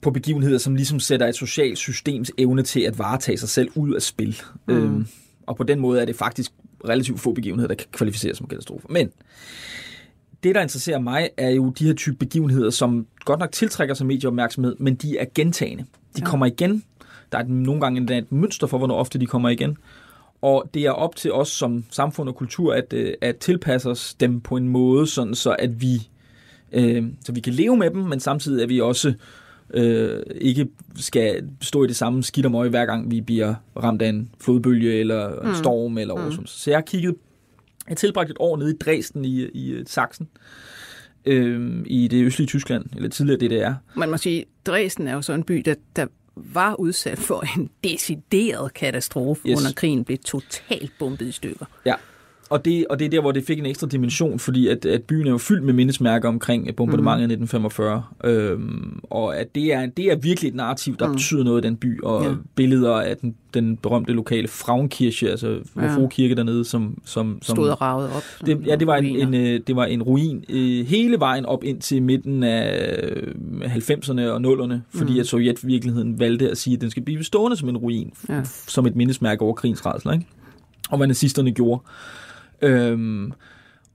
på begivenheder, som ligesom sætter et socialt systems evne til at varetage sig selv ud af spil. Mm. Øh, og på den måde er det faktisk relativt få begivenheder, der kan kvalificeres som katastrofer. Men det, der interesserer mig, er jo de her type begivenheder, som godt nok tiltrækker sig medieopmærksomhed, men de er gentagende. De Ja. kommer igen. Der er nogle gange endda et mønster for, hvornår ofte de kommer igen. Og det er op til os som samfund og kultur at, øh, at tilpasse os dem på en måde, sådan så at vi, øh, så vi kan leve med dem, men samtidig at vi også øh, ikke skal stå i det samme skidt og møg, hver gang vi bliver ramt af en flodbølge eller en storm eller oversvømmelse. Så jeg har kigget, jeg har tilbragt et år nede i Dresden i, i øh, Sachsen, øh, i det østlige Tyskland, eller tidligere DDR. Man må sige, Dresden er jo så en by, der, der var udsat for en decideret katastrofe yes. under krigen, blev totalt bombet i stykker. Ja, og det, og det er der, hvor det fik en ekstra dimension, fordi at, at byen er jo fyldt med mindesmærker omkring bombardementet mm. i 1945, øhm, og at det er, det er virkelig et narrativ, der mm. betyder noget i den by, og Ja. billeder af den, den berømte lokale Frauenkirche, altså Ja. kirke dernede, som... som, som Stod og ravet op. det, ja, det var en, en, øh, det var en ruin øh, hele vejen op ind til midten af øh, 90'erne og 0'erne, fordi mm. at Sovjetvirkeligheden valgte at sige, at den skal blive stående som en ruin, Ja. som et mindesmærke over krigens rædsler, ikke? Og hvad nazisterne gjorde. Øhm,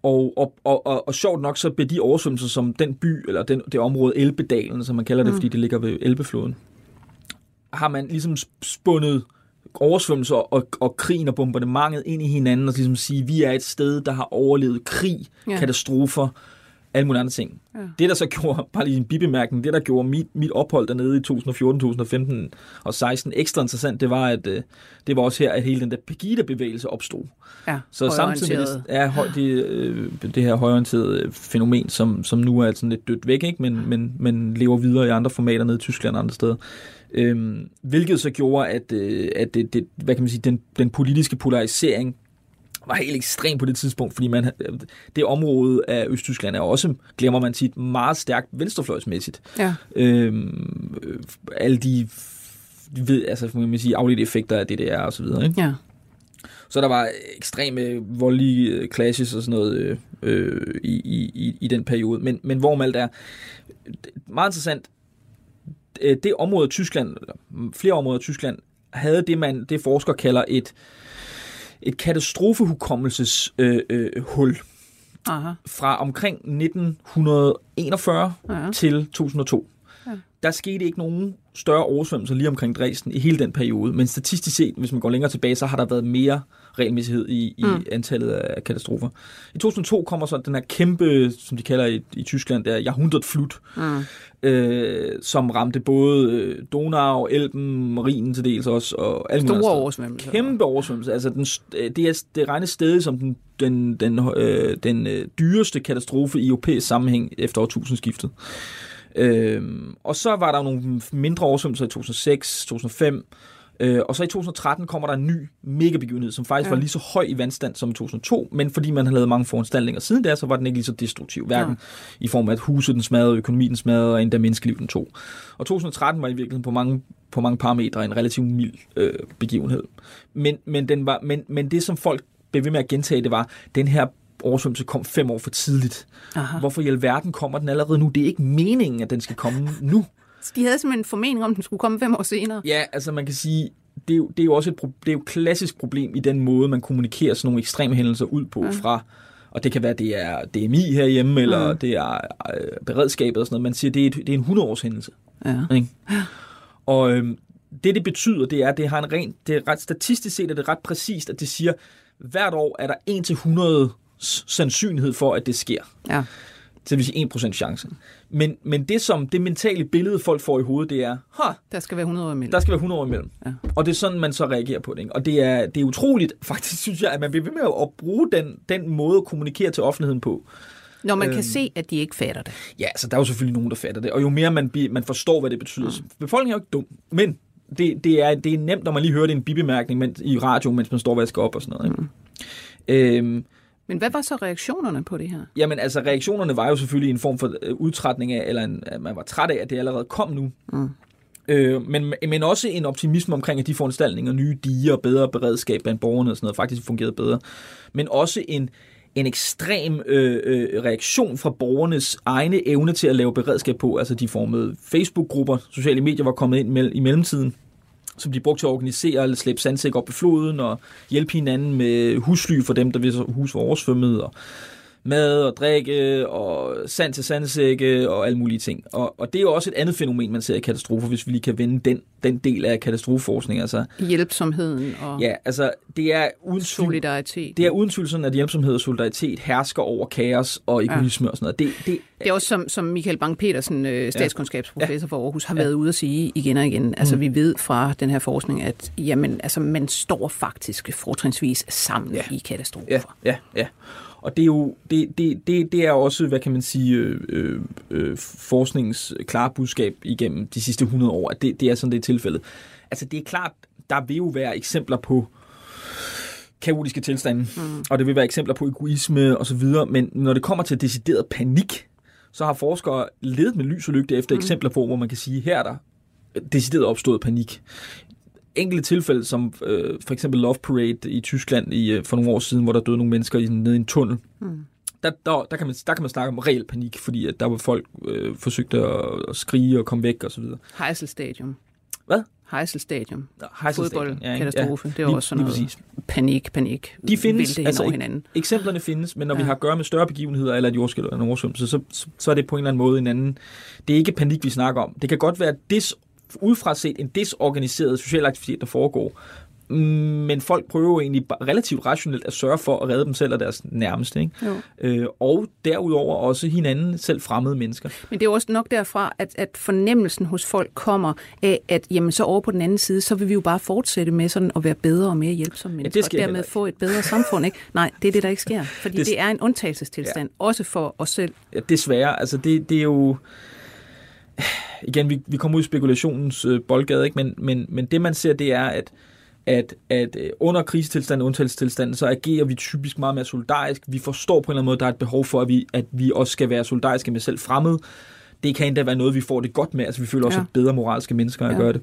og, og, og, og, og sjovt nok, så blev de oversvømmelser, som den by, eller den, det område Elbedalen, som man kalder det, mm. fordi det ligger ved Elbefloden, har man ligesom sp- spundet oversvømmelser og, og krigen og bombardementet ind i hinanden, og ligesom sige, vi er et sted, der har overlevet krig, ja. katastrofer, alle mulige andre ting. Ja. Ja. Det, der så gjorde, bare lige en bibemærkning, det, der gjorde mit, mit ophold dernede i 2014, 2015 og 16 ekstra interessant, det var, at øh, det var også her, at hele den der Pegida-bevægelse opstod. ja, Så samtidig med er høj, det, øh, det her højorienterede fænomen, som, som nu er sådan lidt dødt væk, ikke? Men, men, men lever videre i andre formater nede i Tyskland og andre steder. Øhm, hvilket så gjorde, at, øh, at det, det, hvad kan man sige, den, den politiske polarisering var helt ekstrem på det tidspunkt, fordi man, det område af Østtyskland er også, glemmer man tit, meget stærkt venstrefløjsmæssigt. Ja. Øhm, øh, alle de, ved, altså, man sige, afledte effekter af DDR og så videre, ikke? ja. Så der var ekstreme voldelige øh, clashes og sådan noget øh, i, i, i den periode. Men, men hvorom alt er, meget interessant, øh, det område af Tyskland, eller flere områder af Tyskland, havde det, man, det forskere kalder et, et katastrofehukommelses øh, øh, Aha. fra omkring 1941 Ja. til 2002. Ja. Der skete ikke nogen større oversvømmelser lige omkring Dresden i hele den periode, men statistisk set, hvis man går længere tilbage, så har der været mere regelmæssighed i, i Mm. antallet af katastrofer. I 2002 kommer så den her kæmpe, som de kalder i, i Tyskland, der Jahrhundertflut, Mm. øh, som ramte både øh, Donau, Elben, Rhinen til dels også, og alle Store oversvømmelser. Kæmpe oversvømmelse. Altså, den, øh, det, er, det regnes stadig som den, den, den, øh, den øh, dyreste katastrofe i europæisk sammenhæng efter årtusindskiftet. Øhm, og så var der nogle mindre oversvømmelser i 2006, 2005, øh, og så i 2013 kommer der en ny megabegivenhed, som faktisk Ja. ja. var lige så høj i vandstand som i 2002, men fordi man havde lavet mange foranstaltninger siden der, så var den ikke lige så destruktiv, hverken i form af, at huset den smadrede, økonomien den smadrede, og endda menneskeliv den tog. Og 2013 var i virkeligheden på mange, på mange parametre en relativt mild øh, begivenhed. Men, men, den var, men, men det, som folk blev ved med at gentage, det var, den her oversvømmelse kom fem år for tidligt. Aha. Hvorfor i alverden kommer den allerede nu? Det er ikke meningen, at den skal komme nu. Så de havde simpelthen en formening om, at den skulle komme fem år senere. Ja, altså man kan sige, det er jo, det er jo også et, det er jo et klassisk problem i den måde, man kommunikerer sådan nogle ekstreme hændelser ud på ja. fra, og det kan være, det er DMI herhjemme, eller Mm. det er øh, beredskabet og sådan noget. Man siger, det er, et, det er en 100-års hændelse. Ja. Ikke? Og øhm, det, det betyder, det er, at det har en ren, det er ret statistisk set, er det ret præcist, at det siger, hvert år er der 1 til 100 sandsynlighed for, at det sker. ja. Så det vil sige 1% chance. Men, men det som det mentale billede, folk får i hovedet, det er, ha, Der skal være 100 år imellem. der skal være 100 år imellem. Ja. Og det er sådan, man så reagerer på det. Ikke? Og det er, det er utroligt, faktisk synes jeg, at man bliver ved med at bruge den, den måde at kommunikere til offentligheden på. Når man kan Øhm. se, at de ikke fatter det. Ja, så der er jo selvfølgelig nogen, der fatter det. Og jo mere man, man forstår, hvad det betyder. Mm. Befolkningen er jo ikke dum. Men det, det, er, det er nemt, når man lige hører det i en bibemærkning men, i radio, mens man står og vasker op og sådan noget. Ikke? Øhm, Men hvad var så reaktionerne på det her? Jamen altså, reaktionerne var jo selvfølgelig en form for øh, udtrætning af, eller en, at man var træt af, at det allerede kom nu. Mm. Øh, men, men også en optimisme omkring, at de foranstaltninger, nye diger bedre beredskab blandt borgerne og sådan noget, faktisk fungerede bedre. Men også en, en ekstrem øh, øh, reaktion fra borgernes egne evne til at lave beredskab på. Altså de formede Facebook-grupper, sociale medier var kommet ind i mellemtiden, som de brugte til at organisere eller slæbe sandsæk op i floden og hjælpe hinanden med husly for dem, der hvis hus var oversvømmet og mad og drikke og sand til sandsække og alle mulige ting. Og, og det er jo også et andet fænomen, man ser i katastrofer, hvis vi lige kan vende den, den del af katastrofeforskning. Altså, Hjælpsomheden og ja, altså, det er uden solidaritet. det er uden tvivl sådan, at hjælpsomhed og solidaritet hersker over kaos og egoisme ja. og sådan noget. Det, det, Det er også som, som Michael Bang-Petersen, øh, statskundskabsprofessor ja. for Aarhus, har været ude at sige igen og igen. Altså, Mm. vi ved fra den her forskning, at jamen, altså, man står faktisk fortrinsvis sammen Ja. i katastrofer. Ja, ja, ja. Og det er jo det, det, det, det er også, hvad kan man sige, øh, øh, øh, forskningens klare budskab igennem de sidste 100 år, at det, det er sådan, det er tilfældet. Altså det er klart, der vil jo være eksempler på kaotiske tilstande, mm. og det vil være eksempler på egoisme og så videre, men når det kommer til decideret panik, så har forskere ledet med lys og lygte efter mm. eksempler på, hvor man kan sige, her er der decideret opstået panik. Enkelte tilfælde, som øh, for eksempel Love Parade i Tyskland i, øh, for nogle år siden, hvor der døde nogle mennesker i, nede i en tunnel. Mm. Der, der, der, kan man, der kan man snakke om reel panik, fordi at der var folk øh, forsøgte at, at skrige og komme væk og så videre. Heysel Stadium. Hvad? Heysel Stadium. Fodboldkatastrofe. Ja, det var lige- også sådan noget præcis. panik, panik. De findes, altså over hinanden. Eksemplerne findes, men når ja. vi Ja. har at gøre med større begivenheder, eller et jordskælv eller en oversvømmelse, så, så, så er det på en eller anden måde en anden... Det er ikke panik, vi snakker om. Det kan godt være dis, udefra set en desorganiseret social aktivitet, der foregår. Mm, Men folk prøver jo egentlig relativt rationelt at sørge for at redde dem selv og deres nærmeste. Ikke? Jo. Øh, og derudover også hinanden selv fremmede mennesker. Men det er jo også nok derfra, at, at fornemmelsen hos folk kommer af, at jamen, så over på den anden side, så vil vi jo bare fortsætte med sådan at være bedre og mere hjælpsomme mennesker, det sker og dermed få et bedre samfund. Ikke? Nej, det er det, der ikke sker. Fordi Det- det, det er en undtagelsestilstand, ja. også for os selv. Ja, desværre, altså det, det er jo... Igen, vi, vi kommer ud i spekulationens øh, boldgade, ikke? Men, men, men det man ser, det er, at, at, at øh, under krisetilstanden og undtagelsestilstanden, så agerer vi typisk meget mere solidarisk. Vi forstår på en eller anden måde, at der er et behov for, at vi, at vi også skal være solidariske med selv fremmede. Det kan endda være noget, vi får det godt med. Altså vi føler også Ja. ja. bedre moralske mennesker at Ja. gøre det.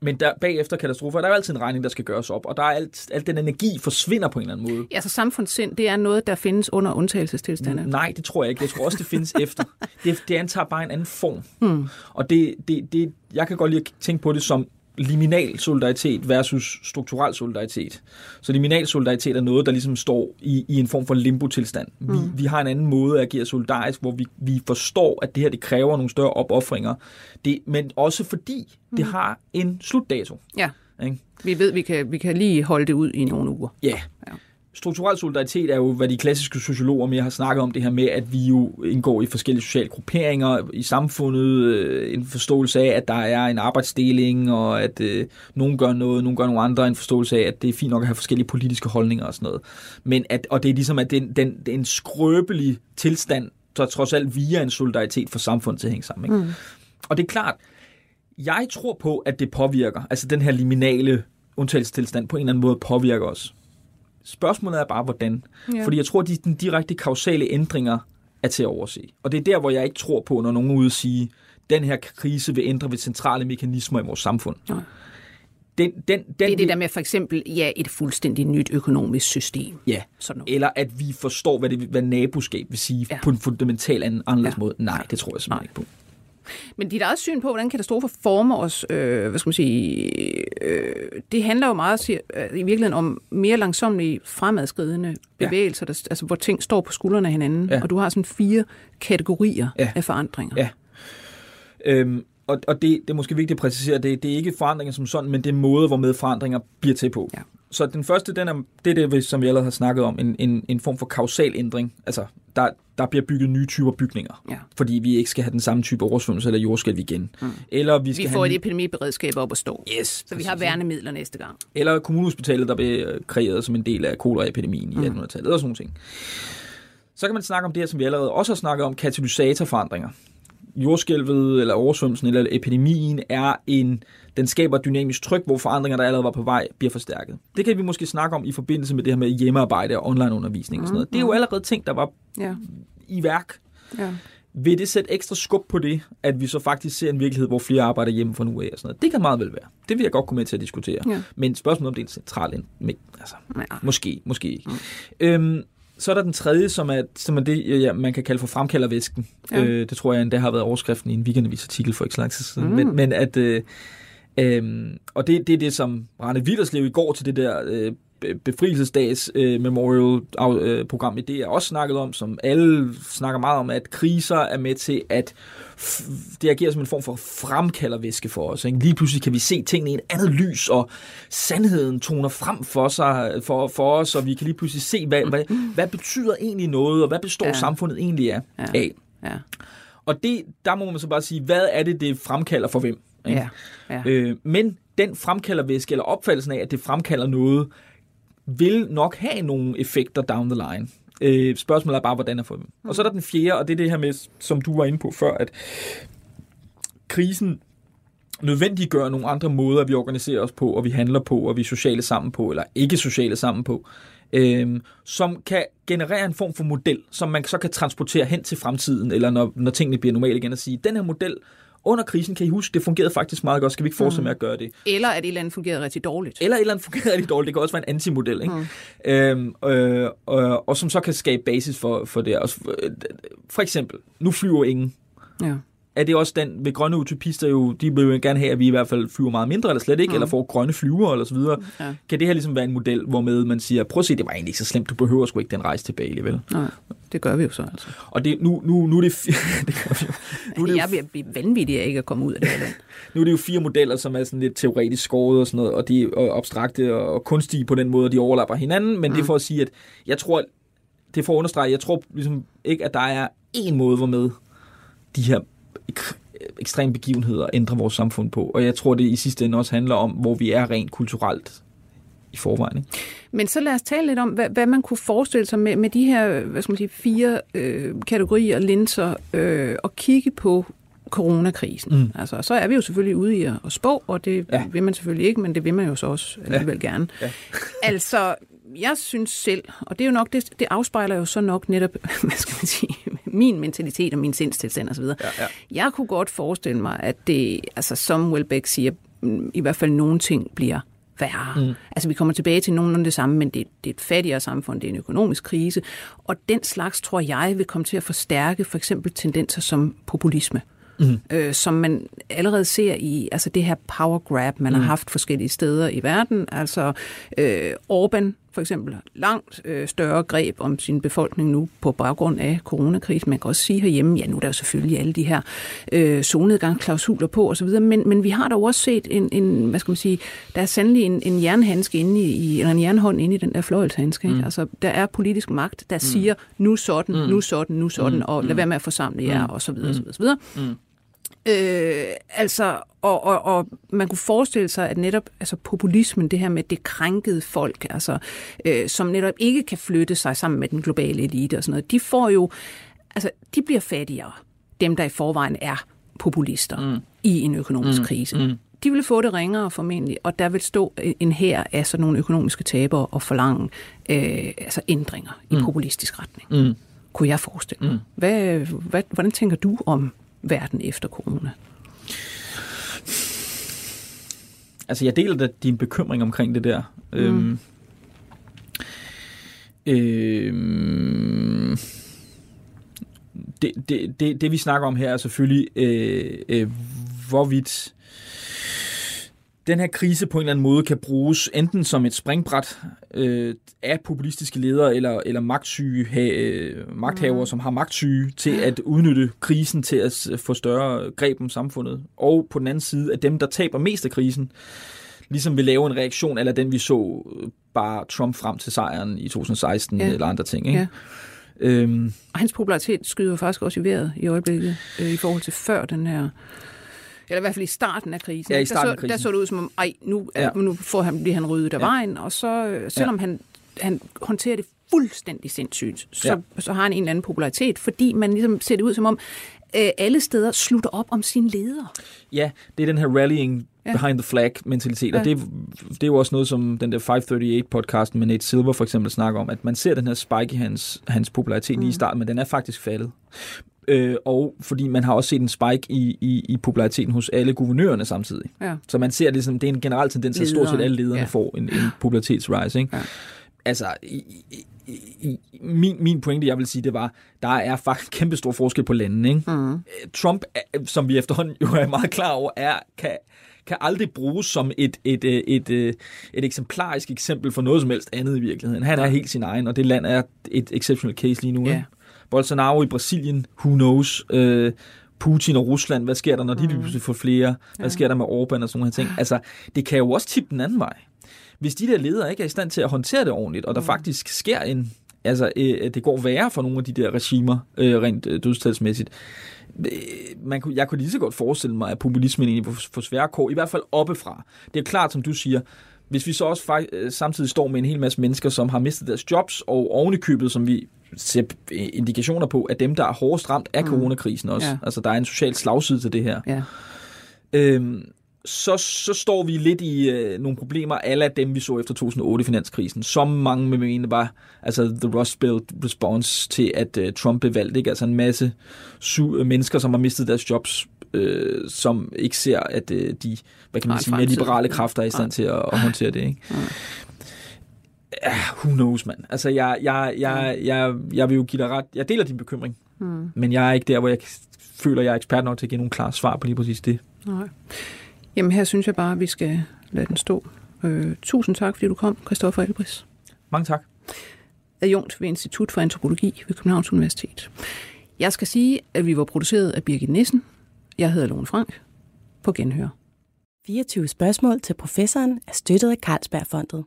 Men der, bagefter katastrofer, der er altid en regning, der skal gøres op, og der er alt, alt den energi forsvinder på en eller anden måde. Altså samfundssind, det er noget, der findes under undtagelsestilstande. Nej, det tror jeg ikke. Jeg tror også, det findes efter. Det, det antager bare en anden form. Mm. Og det, det, det, jeg kan godt lide at tænke på det som liminal solidaritet versus strukturel solidaritet. Så liminal solidaritet er noget, der ligesom står i, i en form for limbo-tilstand. Vi, Mm. vi har en anden måde at agere solidarisk, hvor vi, vi forstår, at det her det kræver nogle større opoffringer. Det, men også fordi det har en slutdato. Ja, Ikke? vi ved, vi kan, vi kan lige holde det ud i nogle uger. Ja. Ja. Strukturel solidaritet er jo, hvad de klassiske sociologer mere har snakket om det her med, at vi jo indgår i forskellige sociale grupperinger i samfundet, øh, en forståelse af, at der er en arbejdsdeling, og at øh, nogen gør noget, nogen gør nogle andre, en forståelse af, at det er fint nok at have forskellige politiske holdninger og sådan noget. Men at, og det er ligesom, at den, det er en skrøbelig tilstand, der trods alt via en solidaritet for samfundet til at hænge sammen. Ikke? Mm. Og det er klart, jeg tror på, at det påvirker, altså den her liminale undtagelsestilstand på en eller anden måde påvirker os. Spørgsmålet er bare, hvordan. Ja. Ja. Fordi jeg tror, at de den direkte kausale ændringer er til at overse. Og det er der, hvor jeg ikke tror på, når nogen ude sige, den her krise vil ændre ved centrale mekanismer i vores samfund. Nej. Den, den, den Det er det der med for eksempel, ja, et fuldstændig nyt økonomisk system. Ja, Sådan noget. eller at vi forstår, hvad, det, hvad naboskab vil sige Ja. ja. på en fundamental anden, anderledes Ja. ja. måde. Nej, det tror jeg simpelthen Nej. ikke på. Men dit eget syn på, hvordan katastrofer former os, øh, hvad skal man sige, øh, det handler jo meget siger, øh, i virkeligheden om mere langsomlige fremadskridende Ja. bevægelser, der, altså, hvor ting står på skuldrene af hinanden, Ja. og du har sådan fire kategorier Ja. af forandringer. Ja. Øhm, og og det, det er måske vigtigt at præcisere, det, det er ikke forandringer som sådan, men det er måder, hvormed forandringer bliver til på. Ja. Så den første, den er, det er det, som vi allerede har snakket om, en, en, en form for kausal ændring. Altså, der, der bliver bygget nye typer bygninger, Ja. fordi vi ikke skal have den samme type oversvømmelse eller jordskælv igen. Mm. Eller vi skal Vi have får en- et epidemiberedskab op at stå. Yes, Så vi har værnemidler næste gang. Eller kommunehospitalet, der blev øh, kreeret som en del af koleraepidemien i Mm. 1800-tallet, og sådan nogle ting. Så kan man snakke om det her, som vi allerede også har snakket om, katalysatorforandringer. Jordskælvet, eller oversvømmelsen, eller epidemien er en, den skaber dynamisk tryk, hvor forandringer, der allerede var på vej, bliver forstærket. Det kan vi måske snakke om i forbindelse med det her med hjemmearbejde og onlineundervisning og sådan noget. Det er jo allerede ting, der var Ja. i værk. Ja. Vil det sætte ekstra skub på det, at vi så faktisk ser en virkelighed, hvor flere arbejder hjemme fra nu af og sådan noget? Det kan meget vel være. Det vil jeg godt komme med til at diskutere. Ja. Men spørgsmålet om det er en central ind, men, altså, Ja. måske, måske ikke. Mm. Øhm, så er der den tredje, som er, som er det, ja, man kan kalde for fremkaldervæsken. Ja. Øh, det tror jeg endda har været overskriften i en weekendavis artikel for ikke så lang tid siden. Mm. Men, men at, øh, øh, og det, det er det, som Rane Witterslev i går til det der øh, befrielsesdags øh, memorial øh, program i det er også snakket om, som alle snakker meget om, at kriser er med til at det agerer som en form for fremkaldervæske for os. Ikke? Lige pludselig kan vi se tingene i et andet lys, og sandheden toner frem for, sig, for, for os, og vi kan lige pludselig se, hvad, hvad, hvad betyder egentlig noget, og hvad består ja. samfundet egentlig af. Ja. af. Ja. Og det, der må man så bare sige, hvad er det, det fremkalder for hvem? Ikke? Ja. Ja. Øh, men den fremkaldervæske, eller opfattelsen af, at det fremkalder noget, vil nok have nogle effekter down the line. Øh, spørgsmålet er bare, hvordan er for dem. Og så er der den fjerde, og det er det her med, som du var inde på før, at krisen nødvendiggør nogle andre måder, vi organiserer os på, og vi handler på, og vi er sociale sammen på, eller ikke sociale sammen på, øh, som kan generere en form for model, som man så kan transportere hen til fremtiden, eller når, når tingene bliver normale igen, og sige, den her model under krisen, kan I huske, det fungerede faktisk meget godt, skal vi ikke fortsætte med at gøre det? Eller at et eller andet fungerede rigtig dårligt. Eller et eller andet fungerer rigtig dårligt. Det kan også være en antimodel, ikke? Mm. Øhm, øh, øh, og som så kan skabe basis for, for det. Og, øh, for eksempel, nu flyver ingen. Ja. Er det også den, ved grønne utopister jo, de vil jo gerne have, at vi i hvert fald flyver meget mindre, eller slet ikke, mm. eller får grønne flyver, eller så videre. Ja. Kan det her ligesom være en model, hvormed man siger, prøv at se, det var egentlig ikke så slemt, du behøver sgu ikke den rejse tilbage alligevel. Nej, det gør vi jo så altså. Og det, nu, nu, nu er det, det gør vi jo. Nu er det jo Jeg vil blive vanvittig af ikke at komme ud af det her land. Nu er det jo fire modeller, som er sådan lidt teoretisk skåret og sådan noget, og de er abstrakte og, kunstige på den måde, de overlapper hinanden, men mm. det er for at sige, at jeg tror, det er for at understrege, jeg tror ligesom ikke, at der er en måde, hvormed de her ekstreme begivenheder ændrer vores samfund på, og jeg tror, det i sidste ende også handler om, hvor vi er rent kulturelt i forvejen. Ikke? Men så lad os tale lidt om, hvad, hvad man kunne forestille sig med, med de her hvad skal man sige, fire øh, kategorier linser, øh, og kigge på coronakrisen. Mm. Altså, så er vi jo selvfølgelig ude i at, at spå, og det ja. Ja. vil man selvfølgelig ikke, men det vil man jo så også alligevel ja. gerne. Ja. altså, jeg synes selv, og det er jo nok, det, det afspejler jo så nok netop, hvad skal man sige, min mentalitet og min sindstilstand osv. Ja, ja. Jeg kunne godt forestille mig, at det, altså som Welbeck siger, i hvert fald nogle ting bliver værre. Mm. Altså vi kommer tilbage til nogenlunde det samme, men det, det er et fattigere samfund, det er en økonomisk krise, og den slags tror jeg vil komme til at forstærke for eksempel tendenser som populisme. Mm. Øh, som man allerede ser i altså det her power grab, man mm. har haft forskellige steder i verden. Altså øh, Orbán for eksempel langt øh, større greb om sin befolkning nu på baggrund af coronakrisen. Man kan også sige herhjemme, ja nu er der jo selvfølgelig alle de her øh, solnedgangsklausuler på osv., men, men vi har da også set en, en, hvad skal man sige, der er sandelig en, en jernhandske inde i, eller en jernhånd inde i den der fløjelshandske. Mm. Altså der er politisk magt, der mm. siger nu sådan, mm. nu sådan, nu sådan, mm. og lad være med at forsamle jer, mm. og så videre, mm. så videre, så videre. Mm. Øh, altså, og, og, og man kunne forestille sig, at netop altså populismen, det her med det krænkede folk, altså, øh, som netop ikke kan flytte sig sammen med den globale elite og sådan noget, de får jo, altså, de bliver fattigere, dem der i forvejen er populister mm. i en økonomisk mm. krise. Mm. De vil få det ringere formentlig, og der vil stå en her af sådan nogle økonomiske tabere og forlange øh, altså ændringer mm. i populistisk retning. Mm. Kunne jeg forestille mig. Mm. Hvad, hvad, hvordan tænker du om verden efter corona? Altså, jeg deler da din bekymring omkring det der. Mm. Øhm, øhm, det, det, det, det, vi snakker om her, er selvfølgelig, øh, øh, hvorvidt den her krise på en eller anden måde kan bruges enten som et springbræt øh, af populistiske ledere eller, eller magtsyge, ha, øh, magthavere, mm. som har magtsyge, til at udnytte krisen til at få større greb om samfundet. Og på den anden side, at dem, der taber mest af krisen, ligesom vil lave en reaktion, eller den vi så bare Trump frem til sejren i 2016 ja. eller andre ting. Ikke? Ja. Øhm, Og hans popularitet skyder faktisk også i vejret i øjeblikket, øh, i forhold til før den her eller i hvert fald i starten af krisen. Ja, i der, starten så, af krisen. der så det ud som om, ej, nu, Ja. ja. nu får han, bliver han ryddet af Ja. vejen, og så, øh, selvom ja. han, han håndterer det fuldstændig sindssygt, så, Ja. så har han en eller anden popularitet, fordi man ligesom ser det ud som om, øh, alle steder slutter op om sin leder. Ja, det er den her rallying Ja. behind the flag mentalitet, og Ja. det, det er jo også noget, som den der 538-podcasten med Nate Silver for eksempel snakker om, at man ser den her spike i hans, hans popularitet mm. lige i starten, men den er faktisk faldet. Øh, og fordi man har også set en spike i, i, i populariteten hos alle guvernørerne samtidig. Ja. Så man ser ligesom, det er en generel tendens, at stort set alle lederne ja. får en, en popularitetsrise. Ikke? Ja. Altså, i, i, i, min, min pointe, jeg vil sige, det var, der er faktisk kæmpe stor forskel på landene. Ikke? Mm. Trump, som vi efterhånden jo er meget klar over, er, kan, kan aldrig bruges som et, et, et, et, et, et eksemplarisk eksempel for noget som helst andet i virkeligheden. Han er helt sin egen, og det land er et exceptional case lige nu. Ja. ikke? Bolsonaro i Brasilien, who knows? Øh, Putin og Rusland, hvad sker der, når de lige pludselig får flere? Hvad sker der med Orbán og sådan nogle her ting? Altså, det kan jo også tippe den anden vej. Hvis de der ledere ikke er i stand til at håndtere det ordentligt, og der faktisk sker en, altså øh, det går værre for nogle af de der regimer, øh, rent øh, dødstalsmæssigt, øh, man kunne, jeg kunne lige så godt forestille mig, at populismen egentlig får, svære kår, i hvert fald oppefra. Det er klart, som du siger, hvis vi så også fakt- øh, samtidig står med en hel masse mennesker, som har mistet deres jobs, og oven i købet, som vi ser indikationer på, at dem, der er hårdest ramt af coronakrisen også. Ja. Altså, der er en social slagside til det her. Ja. Øhm, så, så står vi lidt i øh, nogle problemer, alle af dem, vi så efter 2008-finanskrisen, som mange med mene var altså the Rust Belt response til, at øh, Trump blev valgt. Ikke? Altså en masse su- øh, mennesker, som har mistet deres jobs, øh, som ikke ser, at øh, de hvad kan man Nej, sige, mere liberale kræfter er i stand Nej. til at, at håndtere det. Ikke? Ja, who knows, mand. Altså, jeg, jeg, jeg, jeg, jeg vil jo give dig ret. Jeg deler din bekymring, Mm. men jeg er ikke der, hvor jeg føler, jeg er ekspert nok til at give nogle klare svar på lige præcis det. Nej. Jamen her synes jeg bare, at vi skal lade den stå. Øh, tusind tak, fordi du kom, Christoffer Elbris. Mange tak. adjunkt ved Institut for Antropologi ved Københavns Universitet. Jeg skal sige, at vi var produceret af Birgit Nissen. Jeg hedder Lone Frank. På genhør. 24 spørgsmål til professoren er støttet af Carlsbergfondet.